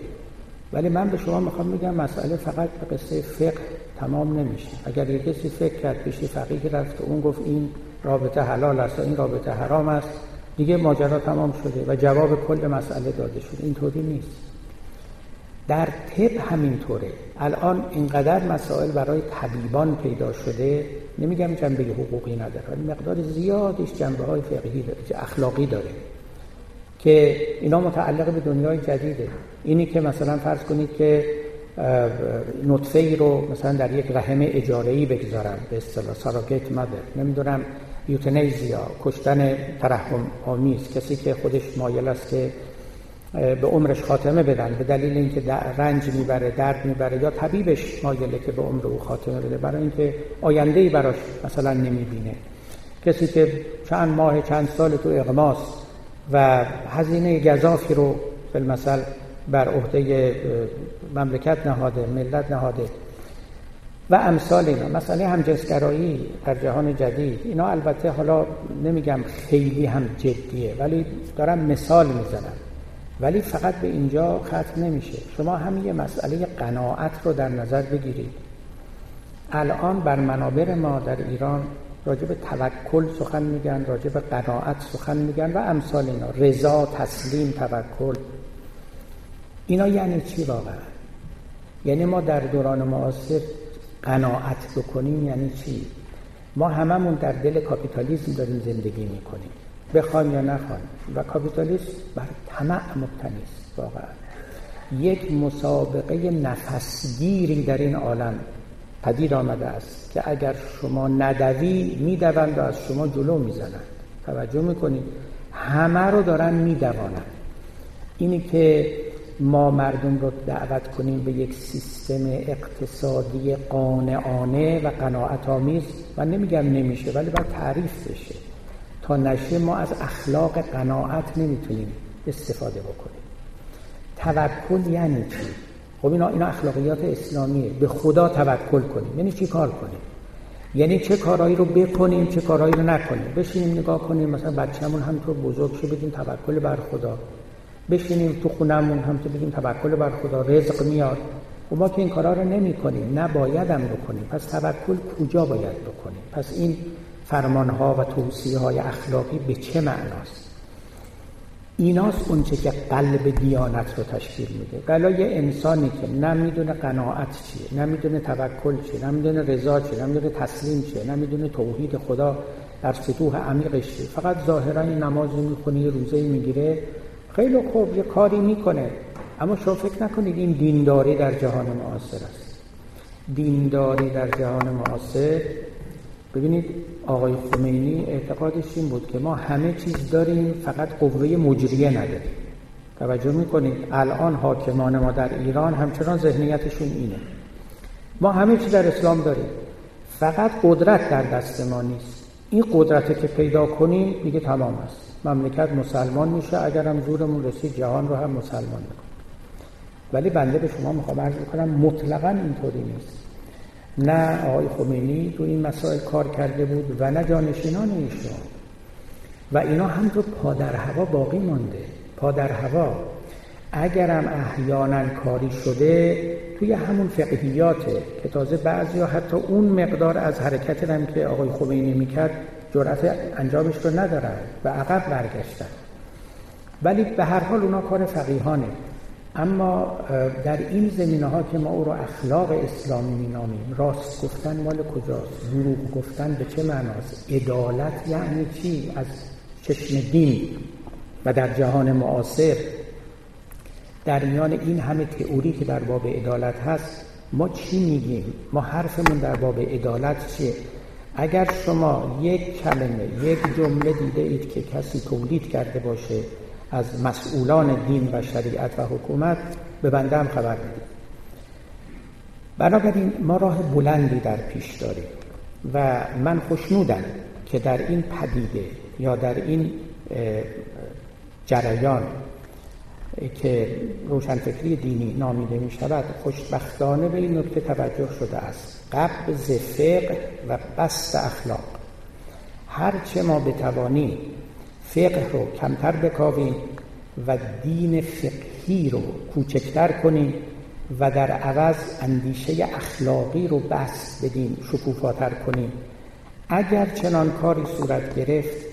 ولی من به شما می‌خوام بگم مسئله فقط به قصه فقه تمام نمیشه. اگر یک کسی فکر کرد پیش فقیه رفت اون گفت این رابطه حلال است این رابطه حرام است. دیگه ماجرا تمام شده و جواب کل مسئله داده شده. اینطوری نیست. در طب همینطوره. الان اینقدر مسائل برای طبیبان پیدا شده نمیگم جنبه حقوقی نداره ولی مقدار زیادش جنبه های فقهی داره اخلاقی داره که اینا متعلق به دنیای جدیده. اینی که مثلا فرض کنید که نطفه ای رو مثلا در یک رحم اجاره ای بگذارن به اصطلاح ساراگیت مادر نمی‌دونم یوتنیزیا کشتن ترحم آمیز کسی که خودش مایل است که به عمرش خاتمه بدن به دلیل اینکه رنج می‌بره درد می‌بره یا طبیبش مایله که به عمر او خاتمه بده برای اینکه آینده ای براش مثلا نمی‌بینه. کسی که چند ماه چند سال تو اغماس و هزینه گذافی رو مثل بر عهده مملکت نهاده ملت نهاده و امثال اینا مسئله همجنسگرایی در جهان جدید اینا البته حالا نمیگم خیلی هم جدیه ولی دارم مثال می‌زنم. ولی فقط به اینجا ختم نمیشه. شما همین یه مسئله قناعت رو در نظر بگیرید. الان بر منابر ما در ایران راجع به توکل سخن میگن راجع به قناعت سخن میگن و امثال اینا. رضا تسلیم توکل. اینا یعنی چی واقعا؟ یعنی ما در دوران معاصر قناعت بکنیم یعنی چی؟ ما هممون در دل کاپیتالیسم داریم زندگی می‌کنیم. بخوایم یا نخوایم و کاپیتالیسم بر طمع مبتنی است واقعا. یک مسابقه نفسگیری در این عالم پدید آمده است که اگر شما ندوی می‌دوند و از شما جلو می‌زنند. توجه می‌کنید. همه رو دارن میدوانند. اینی که ما مردم رو دعوت کنیم به یک سیستم اقتصادی قانعانه و قناعت آمیز من نمیگم نمیشه ولی باید تعریف بشه. تا نشه ما از اخلاق قناعت نمی‌تونیم استفاده بکنیم. توکل یعنی چی؟ خب اینا اینا اخلاقیات اسلامیه. به خدا توکل کنیم. یعنی چی کار کنیم؟ یعنی چه کارهایی رو بکنیم چه کارهایی رو نکنیم. بشینیم نگاه کنیم. مثلا بچه‌مون همینطور بزرگ شه بگیم توکل بر خدا. بشینیم تو خونمون هم تو بگیم توکل بر خدا. رزق میاد. و خب ما که این کارا رو نمی کنیم نباید هم بکنیم. پس توکل کجا باید بکنیم؟ پس این فرمان ها و توصیه های اخلاقی به چه معناست؟ ایناست اونچه که قلب دیانت رو تشکیل میده. بلا یه انسانی که نمی‌دونه قناعت چیه نمی‌دونه توکل چیه نمی‌دونه رضا چیه نمی‌دونه تسلیم چیه نمی‌دونه توحید خدا در سطوح عمیقش چیه. فقط ظاهرا نماز می‌خونه یه روزه می‌گیره. خیلی خوب یه کاری می‌کنه. اما شما فکر نکنید این دینداری در جهان معاصر است. دینداری در جهان معاصر ببینید آقای خمینی اعتقادش این بود که ما همه چیز داریم فقط قوه مجریه نداریم. توجه می‌کنید الان حاکمان ما در ایران همچنان ذهنیتشون اینه. ما همه چیز در اسلام داریم. فقط قدرت در دست ما نیست. این قدرت که پیدا کنیم دیگه تمام است. مملکت مسلمان میشه اگر هم زورمون رسید جهان رو هم مسلمان می‌کنه. ولی بنده به شما می‌خوام عرض کنم مطلقا اینطوری نیست. نه آقای خمینی تو این مسائل کار کرده بود و نه جانشینان ایشون. و اینا هم تو پادر هوا باقی مانده. پادر هوا اگرم احیانا کاری شده توی همون فقهیاته که تازه بعضی ها حتی اون مقدار از حرکت هم که آقای خمینی می‌کرد جرأت انجامش رو ندارن و عقب برگشتن. ولی به هر حال اونا کار فقیهانه. اما در این زمینه ها که ما او رو اخلاق اسلامی مینامیم راست گفتن مال کجاست؟ دروغ گفتن به چه معناست؟ عدالت یعنی چی؟ از چشم دین و در جهان معاصر. در میان این همه تئوری که در باب عدالت هست ما چی میگیم؟ ما حرفمون در باب عدالت چیه؟ اگر شما یک کلمه یک جمله دیده اید که کسی تولید کرده باشه از مسئولان دین و شریعت و حکومت به بنده هم خبر بدید بنابراین ما راه بلندی در پیش داریم و من خوشنودم که در این پدیده یا در این جریان که روشنفکری دینی نامیده می شود خوشبختانه به این نکته توجه شده است. قبض فقه و بست اخلاق. هرچه ما بتوانیم فقه رو کمتر بکاویم و دین فقهی رو کوچکتر کنیم و در عوض اندیشه اخلاقی رو بست بدیم شکوفاتر کنیم اگر چنان کاری صورت گرفت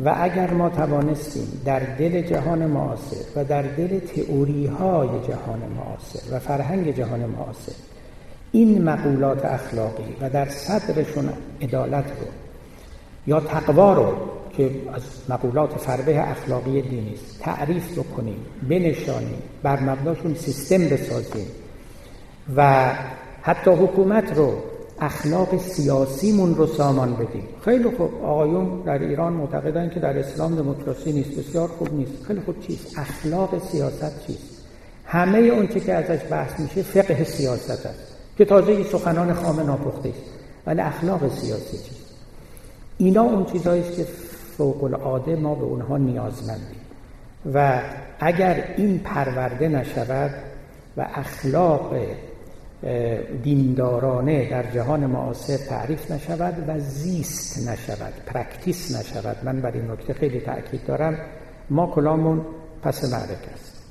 و اگر ما توانستیم در دل جهان معاصر و در دل تئوری های جهان معاصر و فرهنگ جهان معاصر این مقولات اخلاقی و در صدرشون عدالت رو یا تقوا رو که از مقولات فربه اخلاقی دینی است. تعریف بکنیم بنشانیم بر مبناشون سیستم بسازیم و حتی حکومت رو اخلاق سیاسیمون رو سامان بدیم. خیلی خوب. آقایون در ایران معتقدن که در اسلام دموکراسی نیست. بسیار خوب نیست. خیلی خوب چیست؟ اخلاق سیاست چیست؟ همه اون که ازش بحث میشه فقه سیاست است که تازه سخنان خام ناپخته است. ولی اخلاق سیاسی چیست؟ اینا اون چیزهایی که فوق العاده ما به اونها نیازمندیم. و اگر این پرورده نشود و اخلاق دیندارانه در جهان معاصر تعریف نشود و زیست نشود practice نشود من بر این نکته خیلی تأکید دارم ما کلامون پس معرک است.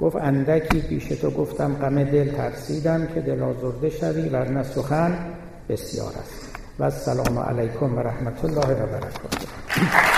گفت اندکی پیش تو گفتم غم دل ترسیدم که دل آزرده شوی ورنه سخن بسیار است. والسلام عليكم ورحمة الله وبركاته.